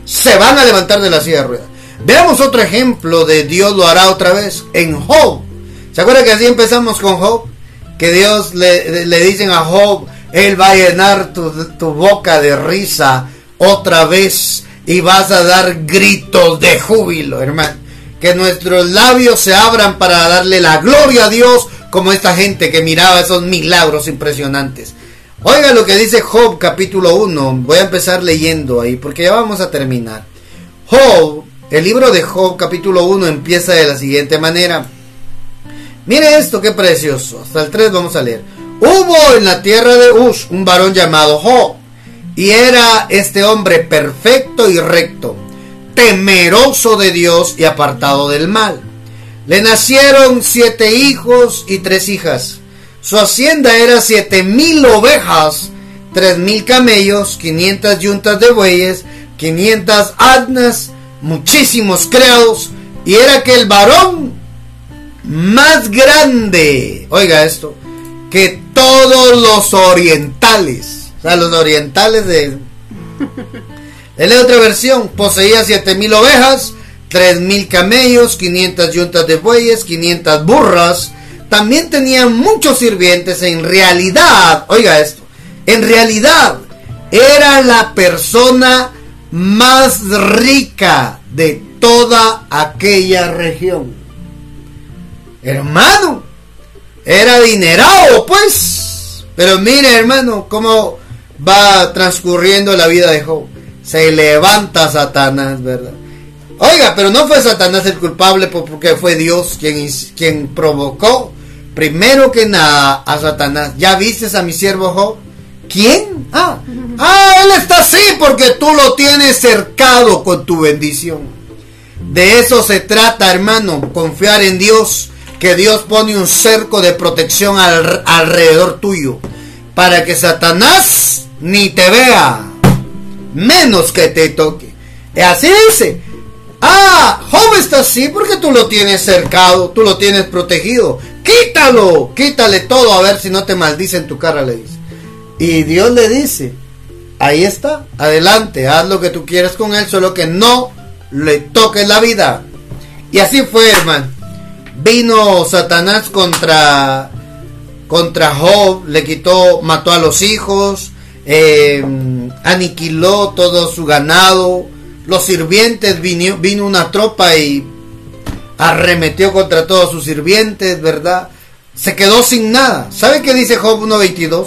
Se van a levantar de la silla de. Veamos otro ejemplo de Dios lo hará otra vez en Job. ¿Se acuerda que así empezamos con Job? que Dios le, le dicen a Job, Él va a llenar tu, tu boca de risa otra vez y vas a dar gritos de júbilo, hermano. Que nuestros labios se abran para darle la gloria a Dios como esta gente que miraba esos milagros impresionantes. Oiga lo que dice Job capítulo 1. Voy a empezar leyendo ahí porque ya vamos a terminar. Job, el libro de Job capítulo 1 empieza de la siguiente manera. Mire esto, qué precioso. Hasta el 3 vamos a leer. Hubo en la tierra de Ush un varón llamado Job. Y era este hombre perfecto y recto, temeroso de Dios y apartado del mal. Le nacieron siete hijos y tres hijas. Su hacienda era siete mil ovejas, tres mil camellos, quinientas yuntas de bueyes, quinientas asnas, muchísimos criados, y era que el varón más grande, oiga esto, que todos los orientales, o sea, los orientales de... En la otra versión, poseía siete mil ovejas, tres mil camellos, 500 yuntas de bueyes, 500 burras. También tenía muchos sirvientes. En realidad, oiga esto, en realidad era la persona más rica de toda aquella región. Hermano, era adinerado, pues. Pero mire, hermano, cómo va transcurriendo la vida de Job. Se levanta Satanás, ¿verdad? Oiga, pero no fue Satanás el culpable porque fue Dios quien, quien provocó primero que nada a Satanás. ¿Ya viste a mi siervo Job? ¿Quién? Ah, ah, él está así porque tú lo tienes cercado con tu bendición. De eso se trata, hermano, confiar en Dios, que Dios pone un cerco de protección alrededor tuyo, para que Satanás ni te vea, menos que te toque. Y así dice, Ah, Job está así porque tú lo tienes cercado, tú lo tienes protegido. Quítalo, quítale todo a ver si no te maldice en tu cara, le dice. Y Dios le dice, ahí está, adelante, haz lo que tú quieras con él, solo que no le toques la vida. Y así fue, hermano. Vino Satanás contra, contra Job, le quitó, mató a los hijos, eh, aniquiló todo su ganado, los sirvientes vino, vino una tropa y arremetió contra todos sus sirvientes, ¿verdad? Se quedó sin nada. ¿Sabe qué dice Job 1.22?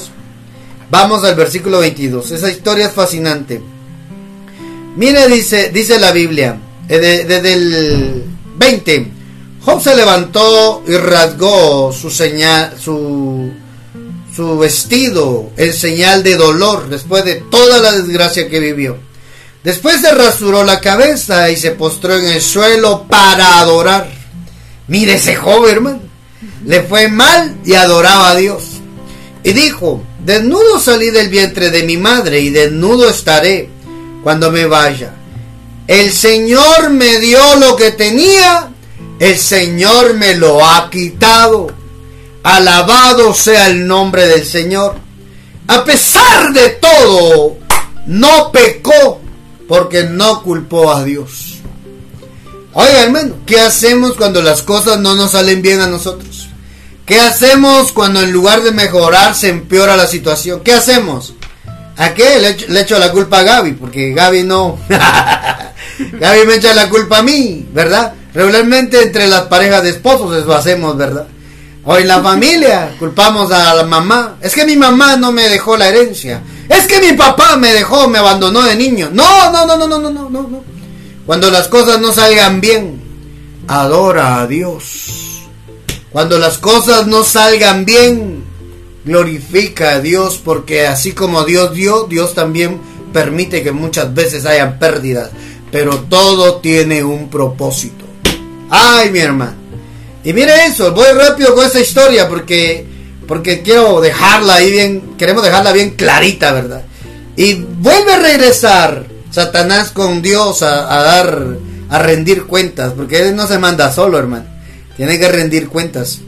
Vamos al versículo 22. Esa historia es fascinante. Mire, dice, dice la Biblia, desde el 20. Job se levantó y rasgó su señal, su, su vestido en señal de dolor después de toda la desgracia que vivió. Después se rasuró la cabeza y se postró en el suelo para adorar. Mire ese joven, hermano. Le fue mal y adoraba a Dios. Y dijo, desnudo salí del vientre de mi madre y desnudo estaré cuando me vaya. El Señor me dio lo que tenía, el Señor me lo ha quitado. Alabado sea el nombre del Señor. A pesar de todo, no pecó porque no culpó a Dios. Oiga, hermano, ¿qué hacemos cuando las cosas no nos salen bien a nosotros? ¿Qué hacemos cuando en lugar de mejorar se empeora la situación? ¿Qué hacemos? ¿A qué? Le echo, la culpa a Gaby, porque Gaby no. (laughs) Gaby me echa la culpa a mí, ¿verdad? Regularmente entre las parejas de esposos eso hacemos, ¿verdad? O en la familia culpamos a la mamá. Es que mi mamá no me dejó la herencia. Es que mi papá me dejó, me abandonó de niño. No, no, no, no, no, no, no, no. Cuando las cosas no salgan bien, adora a Dios. Cuando las cosas no salgan bien, glorifica a Dios porque así como Dios dio, Dios también permite que muchas veces hayan pérdidas. Pero todo tiene un propósito. Ay, mi hermano. Y mire eso, voy rápido con esa historia porque porque quiero dejarla ahí bien, queremos dejarla bien clarita, ¿verdad? Y vuelve a regresar Satanás con Dios a, dar, a rendir cuentas, porque él no se manda solo, hermano, tiene que rendir cuentas.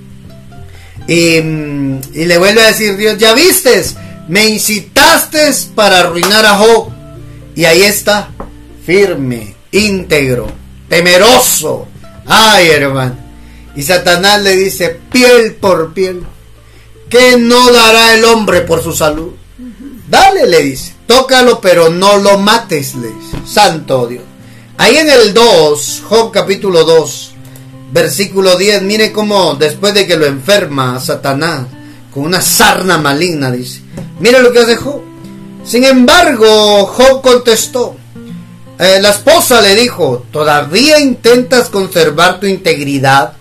Y, le vuelve a decir Dios, ya vistes, me incitaste para arruinar a Job. Y ahí está, firme, íntegro, temeroso. Ay, hermano. Y Satanás le dice, piel por piel. ¿Qué no dará el hombre por su salud? Dale, le dice. Tócalo, pero no lo mates, le dice. Santo Dios. Ahí en el 2, Job capítulo 2, versículo 10, mire cómo después de que lo enferma Satanás con una sarna maligna, dice. Mire lo que hace Job. Sin embargo, Job contestó. Eh, la esposa le dijo, ¿todavía intentas conservar tu integridad?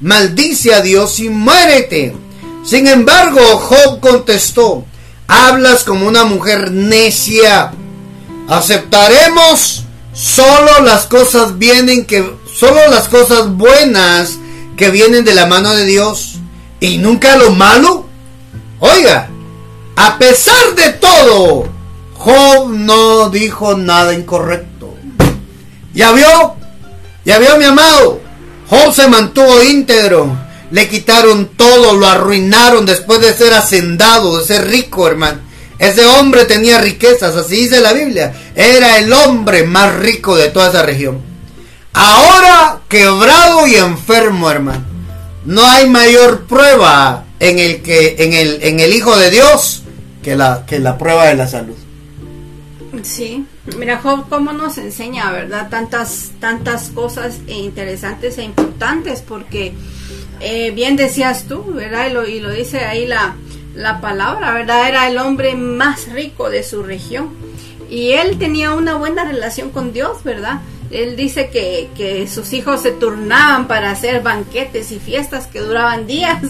Maldice a Dios y muérete. Sin embargo, Job contestó, hablas como una mujer necia. Aceptaremos solo las cosas vienen que solo las cosas buenas que vienen de la mano de Dios y nunca lo malo. Oiga, a pesar de todo, Job no dijo nada incorrecto. ¿Ya vio? ¿Ya vio mi amado? Job se mantuvo íntegro. Le quitaron todo, lo arruinaron después de ser hacendado, de ser rico, hermano. Ese hombre tenía riquezas, así dice la Biblia. Era el hombre más rico de toda esa región. Ahora quebrado y enfermo, hermano. No hay mayor prueba en el que en el en el Hijo de Dios que la que la prueba de la salud. Sí, mira Job cómo nos enseña, ¿verdad? Tantas tantas cosas interesantes e importantes porque eh, bien decías tú, ¿verdad? Y lo, y lo dice ahí la, la palabra, ¿verdad? Era el hombre más rico de su región y él tenía una buena relación con Dios, ¿verdad? Él dice que, que sus hijos se turnaban para hacer banquetes y fiestas que duraban días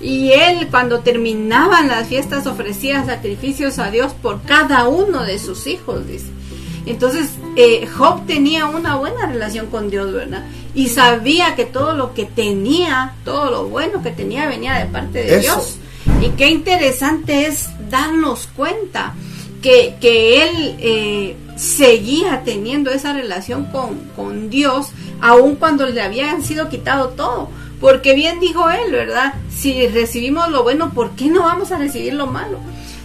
y él cuando terminaban las fiestas ofrecía sacrificios a Dios por cada uno de sus hijos, dice. Entonces eh, Job tenía una buena relación con Dios, ¿verdad? Y sabía que todo lo que tenía, todo lo bueno que tenía venía de parte de Dios. Y qué interesante es darnos cuenta que, que él eh, seguía teniendo esa relación con, con Dios, aun cuando le habían sido quitado todo porque bien dijo él, ¿verdad? Si recibimos lo bueno, ¿por qué no vamos a recibir lo malo?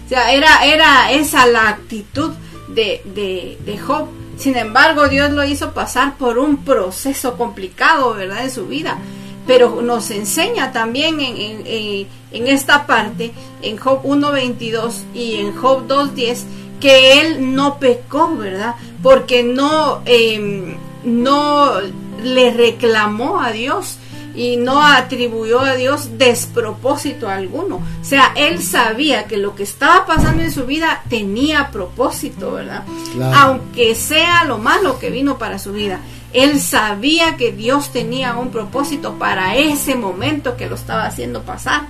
O sea, era, era esa la actitud de, de, de Job. Sin embargo, Dios lo hizo pasar por un proceso complicado, ¿verdad? En su vida. Pero nos enseña también en, en, en esta parte, en Job 1.22 y en Job 2.10, que él no pecó, ¿verdad? Porque no, eh, no le reclamó a Dios y no atribuyó a Dios despropósito alguno. O sea, él sabía que lo que estaba pasando en su vida tenía propósito, ¿verdad? Aunque sea lo malo que vino para su vida. Él sabía que Dios tenía un propósito para ese momento que lo estaba haciendo pasar.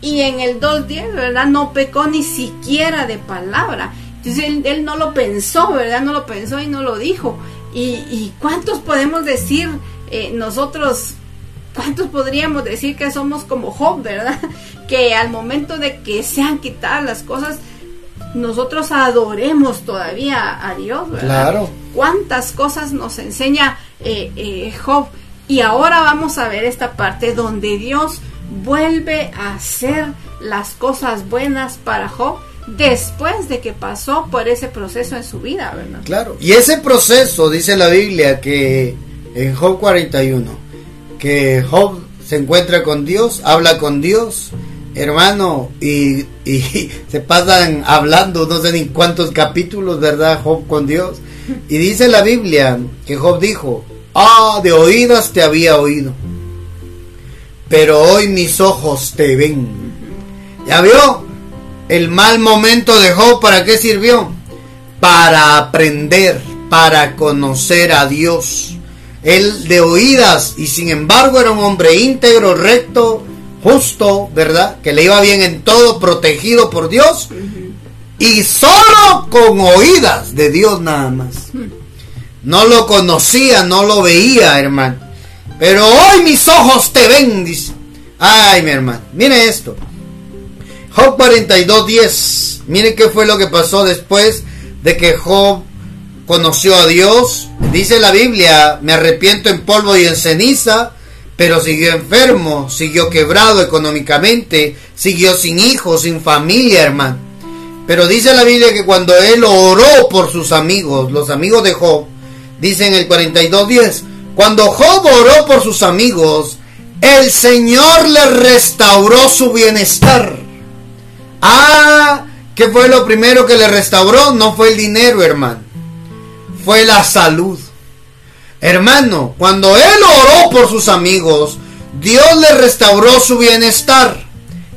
Y en el 2.10, ¿verdad? No pecó ni siquiera de palabra. Entonces él, no lo pensó, ¿verdad? No lo pensó y no lo dijo. ¿Y, cuántos podemos decir eh, nosotros ¿Cuántos podríamos decir que somos como Job, verdad? (laughs) Que al momento de que sean quitadas las cosas, nosotros adoremos todavía a Dios, ¿verdad? Claro. ¿Cuántas cosas nos enseña eh, eh, Job? Y ahora vamos a ver esta parte donde Dios vuelve a hacer las cosas buenas para Job después de que pasó por ese proceso en su vida, ¿verdad? Claro. Y ese proceso, dice la Biblia, que en Job 41, que Job se encuentra con Dios, habla con Dios, hermano, y, (laughs) se pasan hablando no sé ni cuántos capítulos, ¿verdad? Job con Dios. Y dice la Biblia que Job dijo, ah, de oídas te había oído, pero hoy mis ojos te ven. ¿Ya vio? El mal momento de Job, ¿para qué sirvió? Para aprender, para conocer a Dios él de oídas y sin embargo era un hombre íntegro, recto, justo, ¿verdad? Que le iba bien en todo, protegido por Dios. Y solo con oídas de Dios nada más. No lo conocía, no lo veía, hermano. Pero hoy mis ojos te ven, dice. Ay, mi hermano, mire esto. Job 42.10. Mire qué fue lo que pasó después de que Job conoció a Dios. Dice la Biblia, me arrepiento en polvo y en ceniza, pero siguió enfermo, siguió quebrado económicamente, siguió sin hijos, sin familia, hermano. Pero dice la Biblia que cuando él oró por sus amigos, los amigos de Job, dice en el 42.10, cuando Job oró por sus amigos, el Señor le restauró su bienestar. Ah, ¿qué fue lo primero que le restauró? No fue el dinero, hermano fue la salud. Hermano, cuando él oró por sus amigos, Dios le restauró su bienestar.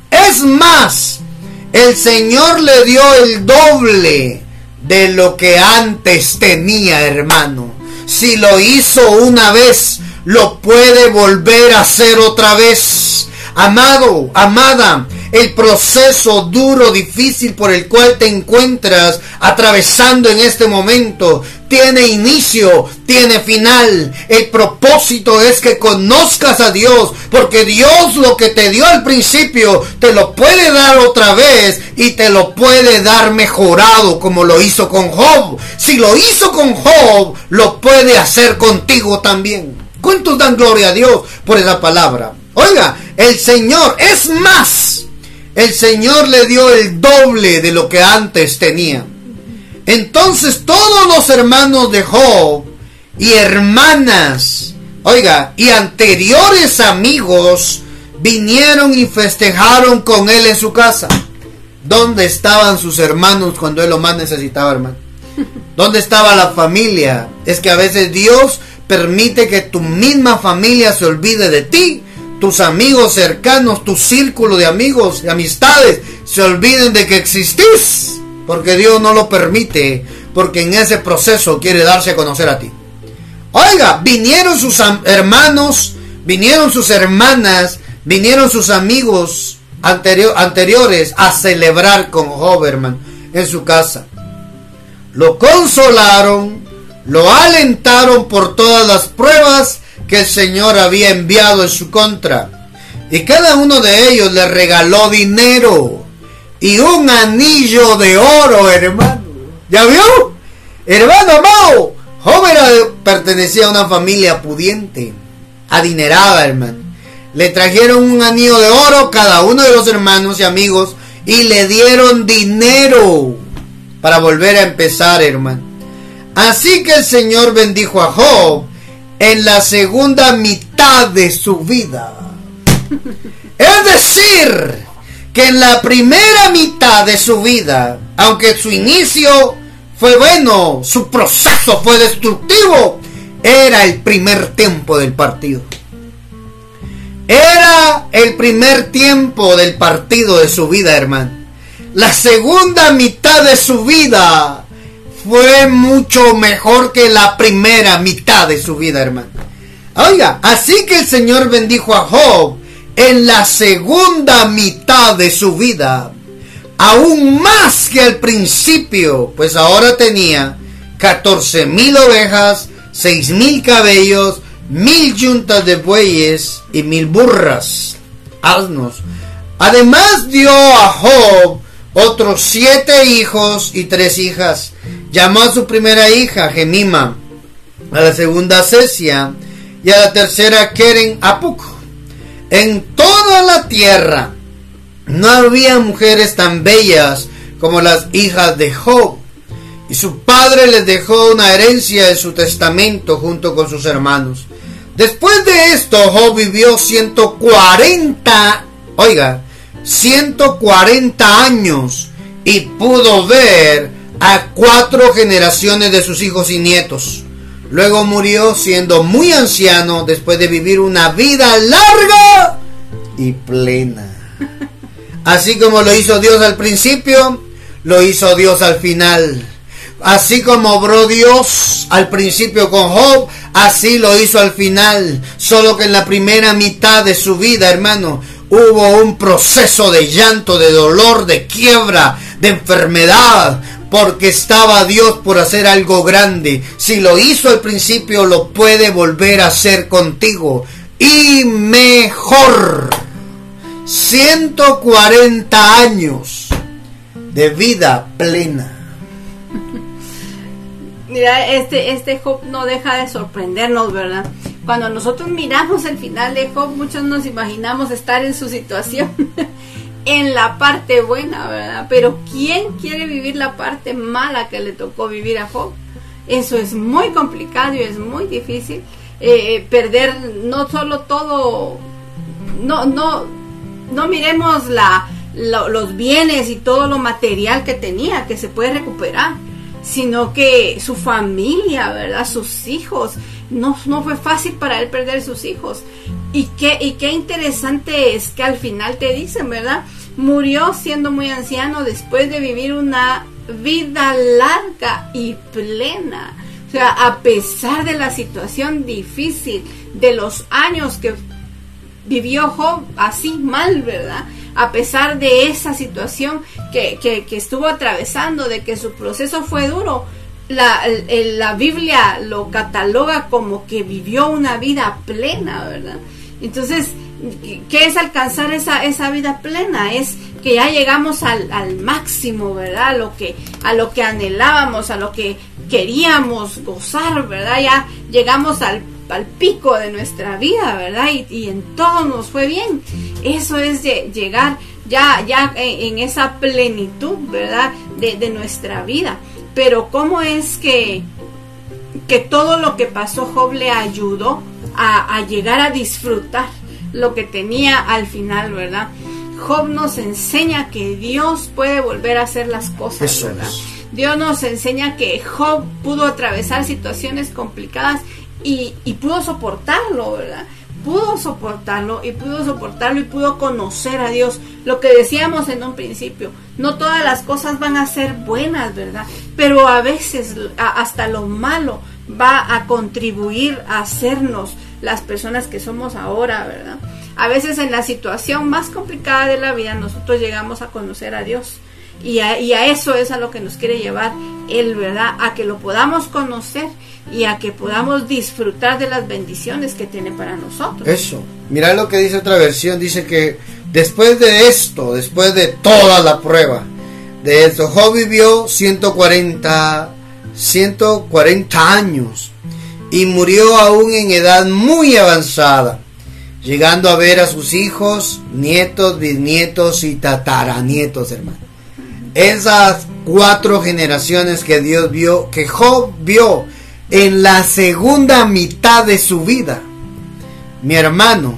Es más, El Señor le dio el doble de lo que antes tenía, hermano. Si lo hizo una vez, lo puede volver a hacer otra vez. Amado, amada, el proceso duro, difícil por el cual te encuentras atravesando en este momento tiene inicio, tiene final. El propósito es que conozcas a Dios, porque Dios lo que te dio al principio te lo puede dar otra vez y te lo puede dar mejorado como lo hizo con Job. Si lo hizo con Job, lo puede hacer contigo también. ¿Cuántos dan gloria a Dios por esa palabra? Oiga, el Señor es más. El Señor le dio el doble de lo que antes tenía. Entonces todos los hermanos de Job y hermanas, oiga, y anteriores amigos vinieron y festejaron con él en su casa. ¿Dónde estaban sus hermanos cuando él lo más necesitaba, hermano? ¿Dónde estaba la familia? Es que a veces Dios permite que tu misma familia se olvide de ti. Tus amigos cercanos, tu círculo de amigos y amistades se olviden de que existís porque Dios no lo permite, porque en ese proceso quiere darse a conocer a ti. Oiga, vinieron sus hermanos, vinieron sus hermanas, vinieron sus amigos anteriores a celebrar con Hoberman en su casa. Lo consolaron, lo alentaron por todas las pruebas que el Señor había enviado en su contra. Y cada uno de ellos le regaló dinero y un anillo de oro, hermano. ¿Ya vio? Hermano amado, joven pertenecía a una familia pudiente, adinerada, hermano. Le trajeron un anillo de oro cada uno de los hermanos y amigos y le dieron dinero para volver a empezar, hermano. Así que el Señor bendijo a Job en la segunda mitad de su vida. Es decir, que en la primera mitad de su vida, aunque su inicio fue bueno, su proceso fue destructivo, era el primer tiempo del partido. Era el primer tiempo del partido de su vida, hermano. La segunda mitad de su vida fue mucho mejor que la primera mitad de su vida, hermano. Oiga, así que el Señor bendijo a Job en la segunda mitad de su vida, aún más que al principio, pues ahora tenía 14 mil ovejas, 6 mil cabellos, mil yuntas de bueyes y mil burras, asnos. Además dio a Job otros siete hijos y tres hijas. Llamó a su primera hija Gemima, a la segunda Cesia y a la tercera Keren Apuk. En toda la tierra no había mujeres tan bellas como las hijas de Job. Y su padre les dejó una herencia en su testamento junto con sus hermanos. Después de esto, Job vivió 140, oiga, 140 años y pudo ver a cuatro generaciones de sus hijos y nietos. Luego murió siendo muy anciano después de vivir una vida larga y plena. Así como lo hizo Dios al principio, lo hizo Dios al final. Así como obró Dios al principio con Job, así lo hizo al final. Solo que en la primera mitad de su vida, hermano, hubo un proceso de llanto, de dolor, de quiebra, de enfermedad, porque estaba Dios por hacer algo grande. Si lo hizo al principio, lo puede volver a hacer contigo. Y mejor. 140 años de vida plena. Mira, este, este Job no deja de sorprendernos, ¿verdad? Cuando nosotros miramos el final de Job, muchos nos imaginamos estar en su situación. (laughs) en la parte buena, ¿verdad? Pero ¿quién quiere vivir la parte mala que le tocó vivir a Job? Eso es muy complicado y es muy difícil. Eh, eh, perder no solo todo, no, no, no miremos la, los bienes y todo lo material que tenía, que se puede recuperar, sino que su familia, ¿verdad? Sus hijos, no, no fue fácil para él perder sus hijos. Y qué, y qué interesante es que al final te dicen, ¿verdad? murió siendo muy anciano después de vivir una vida larga y plena. O sea, a pesar de la situación difícil, de los años que vivió Job así mal, ¿verdad? A pesar de esa situación que, que, estuvo atravesando, de que su proceso fue duro, la, la, Biblia lo cataloga como que vivió una vida plena, ¿verdad? Entonces, ¿qué es alcanzar esa, esa vida plena? Es que ya llegamos al, al máximo, ¿verdad? A lo, que, a lo que anhelábamos, a lo que queríamos gozar, ¿verdad? Ya llegamos al, al pico de nuestra vida, ¿verdad? Y, y, en todo nos fue bien. Eso es de llegar ya, ya en, esa plenitud, ¿verdad? De, de, nuestra vida. Pero ¿cómo es que, que todo lo que pasó Job le ayudó a, a llegar a disfrutar lo que tenía al final, ¿verdad? Job nos enseña que Dios puede volver a hacer las cosas, ¿verdad? Dios nos enseña que Job pudo atravesar situaciones complicadas y, pudo soportarlo, ¿verdad? Pudo soportarlo y pudo soportarlo y pudo conocer a Dios. Lo que decíamos en un principio, no todas las cosas van a ser buenas, ¿verdad? Pero a veces hasta lo malo va a contribuir a hacernos las personas que somos ahora, ¿verdad? A veces en la situación más complicada de la vida nosotros llegamos a conocer a Dios. Y a, eso es a lo que nos quiere llevar Él, ¿verdad? A que lo podamos conocer y a que podamos disfrutar de las bendiciones que tiene para nosotros. Eso. Mira lo que dice otra versión. Dice que después de esto, después de toda la prueba, de esto, Job vivió 140, 140 años y murió aún en edad muy avanzada llegando a ver a sus hijos, nietos, bisnietos y tataranietos, hermano. Esas cuatro generaciones que Dios vio, que Job vio en la segunda mitad de su vida. Mi hermano,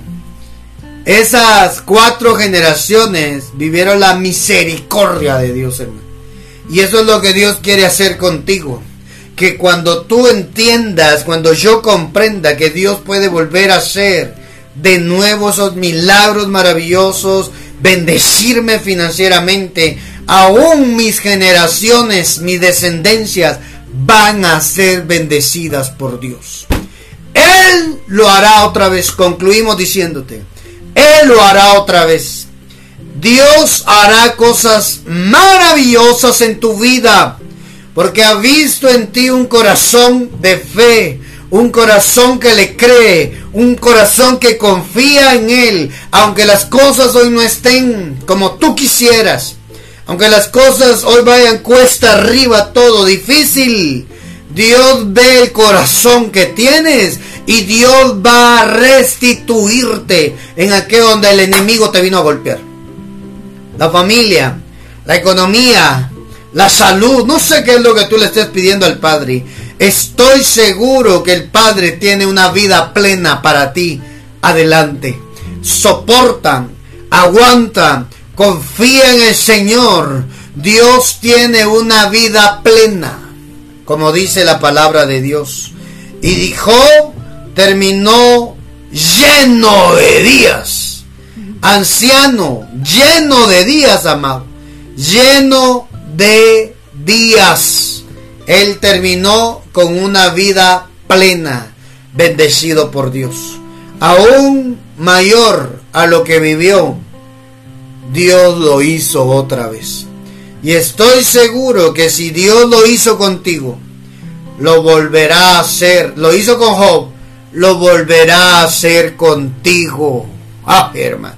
esas cuatro generaciones vivieron la misericordia de Dios, hermano. Y eso es lo que Dios quiere hacer contigo. Que cuando tú entiendas, cuando yo comprenda que Dios puede volver a ser de nuevo esos milagros maravillosos, bendecirme financieramente. Aún mis generaciones, mis descendencias van a ser bendecidas por Dios. Él lo hará otra vez. Concluimos diciéndote, Él lo hará otra vez. Dios hará cosas maravillosas en tu vida, porque ha visto en ti un corazón de fe, un corazón que le cree, un corazón que confía en Él, aunque las cosas hoy no estén como tú quisieras, aunque las cosas hoy vayan cuesta arriba, todo difícil. Dios ve el corazón que tienes y Dios va a restituirte en aquello donde el enemigo te vino a golpear. La familia, la economía, la salud, no sé qué es lo que tú le estés pidiendo al Padre. Estoy seguro que el Padre tiene una vida plena para ti. Adelante. Soportan, aguantan, confía en el Señor. Dios tiene una vida plena, como dice la palabra de Dios. Y dijo, terminó lleno de días. Anciano, lleno de días, amado. Lleno de días. Él terminó con una vida plena, bendecido por Dios. Aún mayor a lo que vivió, Dios lo hizo otra vez. Y estoy seguro que si Dios lo hizo contigo, lo volverá a hacer. Lo hizo con Job, lo volverá a hacer contigo. Ah, hermano.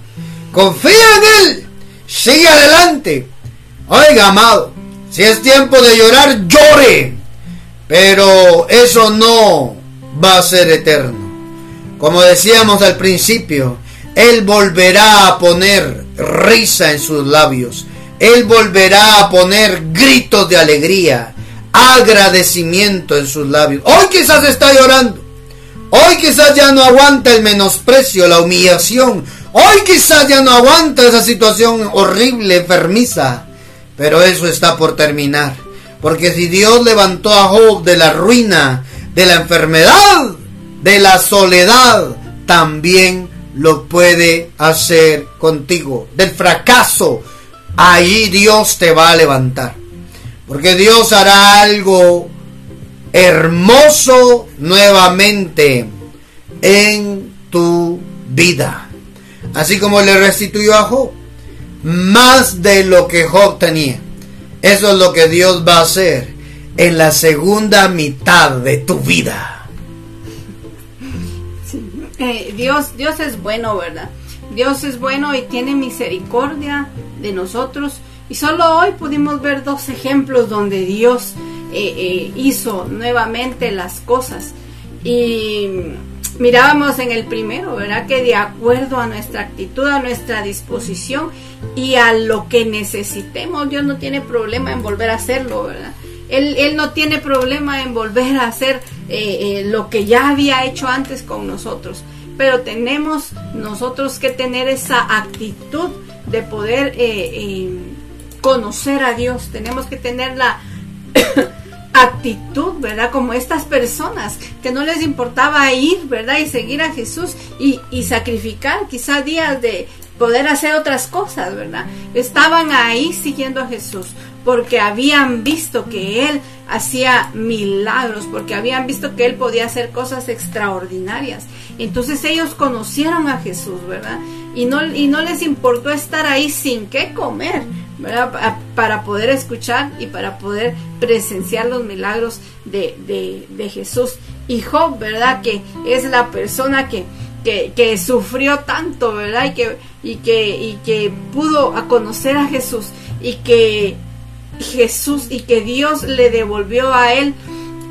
Confía en Él. Sigue adelante. Oiga, amado. Si es tiempo de llorar, llore. Pero eso no va a ser eterno. Como decíamos al principio, Él volverá a poner risa en sus labios. Él volverá a poner gritos de alegría, agradecimiento en sus labios. Hoy quizás está llorando. Hoy quizás ya no aguanta el menosprecio, la humillación. Hoy quizás ya no aguanta esa situación horrible, enfermiza. Pero eso está por terminar. Porque si Dios levantó a Job de la ruina, de la enfermedad, de la soledad, también lo puede hacer contigo. Del fracaso, ahí Dios te va a levantar. Porque Dios hará algo hermoso nuevamente en tu vida. Así como le restituyó a Job. Más de lo que Job tenía. Eso es lo que Dios va a hacer en la segunda mitad de tu vida. Eh, Dios, Dios es bueno, ¿verdad? Dios es bueno y tiene misericordia de nosotros. Y solo hoy pudimos ver dos ejemplos donde Dios eh, eh, hizo nuevamente las cosas. Y mirábamos en el primero, ¿verdad? Que de acuerdo a nuestra actitud, a nuestra disposición y a lo que necesitemos, Dios no tiene problema en volver a hacerlo, ¿verdad? Él, él no tiene problema en volver a hacer eh, lo que ya había hecho antes con nosotros. Pero tenemos nosotros que tener esa actitud de poder conocer a Dios. Tenemos que tener la (coughs) actitud, ¿verdad? Como estas personas que no les importaba ir, ¿verdad? Y seguir a Jesús y, y sacrificar quizá días de poder hacer otras cosas, ¿verdad? Estaban ahí siguiendo a Jesús porque habían visto que Él hacía milagros, porque habían visto que Él podía hacer cosas extraordinarias. Entonces ellos conocieron a Jesús, ¿verdad? Y no, y no les importó estar ahí sin qué comer, para poder escuchar y para poder presenciar los milagros de, Jesús. Y Job, ¿verdad? Que es la persona que, que, sufrió tanto, ¿verdad? Y que, y que, y que pudo conocer a Jesús y que Jesús y que Dios le devolvió a él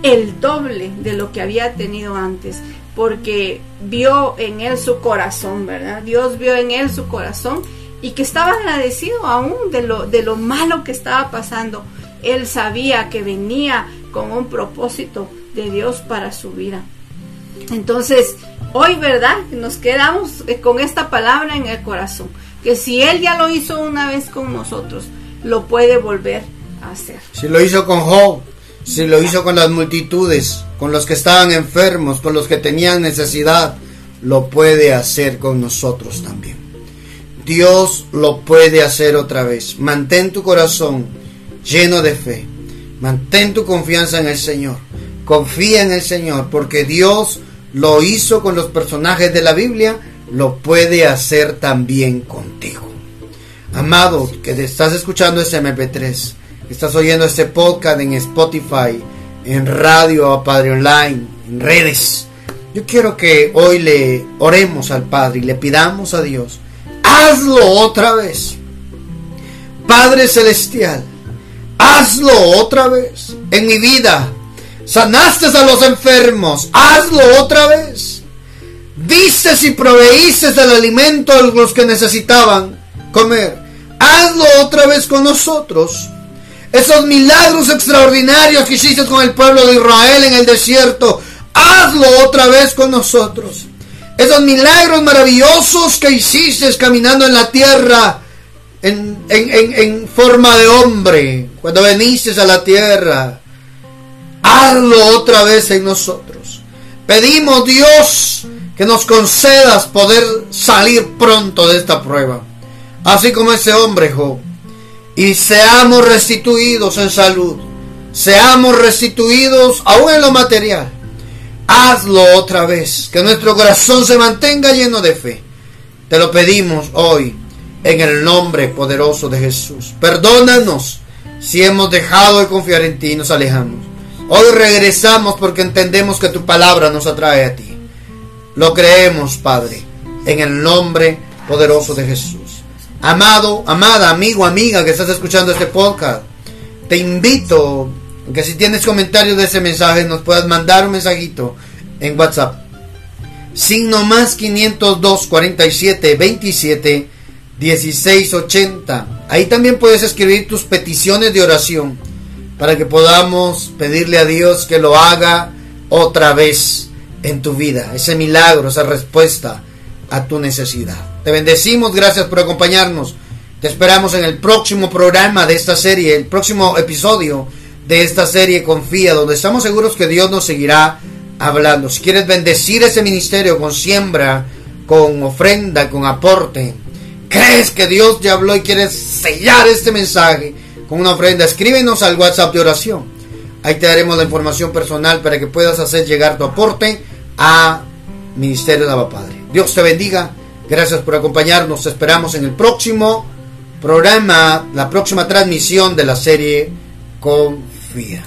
el doble de lo que había tenido antes, porque vio en él su corazón, ¿verdad? Dios vio en él su corazón y que estaba agradecido aún de lo, de lo malo que estaba pasando. Él sabía que venía con un propósito de Dios para su vida. Entonces, hoy, ¿verdad? Nos quedamos con esta palabra en el corazón, que si Él ya lo hizo una vez con nosotros, lo puede volver hacer. Si lo hizo con Job, si lo hizo con las multitudes, con los que estaban enfermos, con los que tenían necesidad, lo puede hacer con nosotros también. Dios lo puede hacer otra vez. Mantén tu corazón lleno de fe. Mantén tu confianza en el Señor. Confía en el Señor porque Dios lo hizo con los personajes de la Biblia, lo puede hacer también contigo. Amado, que te estás escuchando este MP3, que estás oyendo este podcast en Spotify, en radio, Padre Online, en redes. Yo quiero que hoy le oremos al Padre y le pidamos a Dios hazlo otra vez. Padre Celestial, hazlo otra vez en mi vida. Sanaste a los enfermos, hazlo otra vez. Diste y proveíste el alimento a los que necesitaban comer. Hazlo otra vez con nosotros. Esos milagros extraordinarios que hiciste con el pueblo de Israel en el desierto, hazlo otra vez con nosotros. Esos milagros maravillosos que hiciste caminando en la tierra en, forma de hombre, cuando viniste a la tierra, hazlo otra vez en nosotros. Pedimos Dios que nos concedas poder salir pronto de esta prueba, así como ese hombre Job, y seamos restituidos en salud, seamos restituidos aún en lo material Hazlo otra vez, que nuestro corazón se mantenga lleno de fe. Te lo pedimos hoy en el nombre poderoso de Jesús. Perdónanos si hemos dejado de confiar en ti y nos alejamos. Hoy regresamos porque entendemos que tu palabra nos atrae a ti. Lo creemos, Padre, en el nombre poderoso de Jesús. Amado, amada, amigo, amiga que estás escuchando este podcast, te invito que si tienes comentarios de ese mensaje, nos puedas mandar un mensajito en WhatsApp. Signo más 502 47 27 16 80. Ahí también puedes escribir tus peticiones de oración para que podamos pedirle a Dios que lo haga otra vez en tu vida. Ese milagro, esa respuesta a tu necesidad. Te bendecimos, gracias por acompañarnos. Te esperamos en el próximo programa de esta serie, el próximo episodio de esta serie Confía, donde estamos seguros que Dios nos seguirá hablando. Si quieres bendecir ese ministerio con siembra con ofrenda, con aporte. ¿Crees que Dios te habló y quieres sellar este mensaje con una ofrenda? Escríbenos al WhatsApp de oración. Ahí te daremos la información personal para que puedas hacer llegar tu aporte a Ministerio de Abba Padre. Dios te bendiga. Gracias por acompañarnos. Esperamos en el próximo programa, la próxima transmisión de la serie Confía.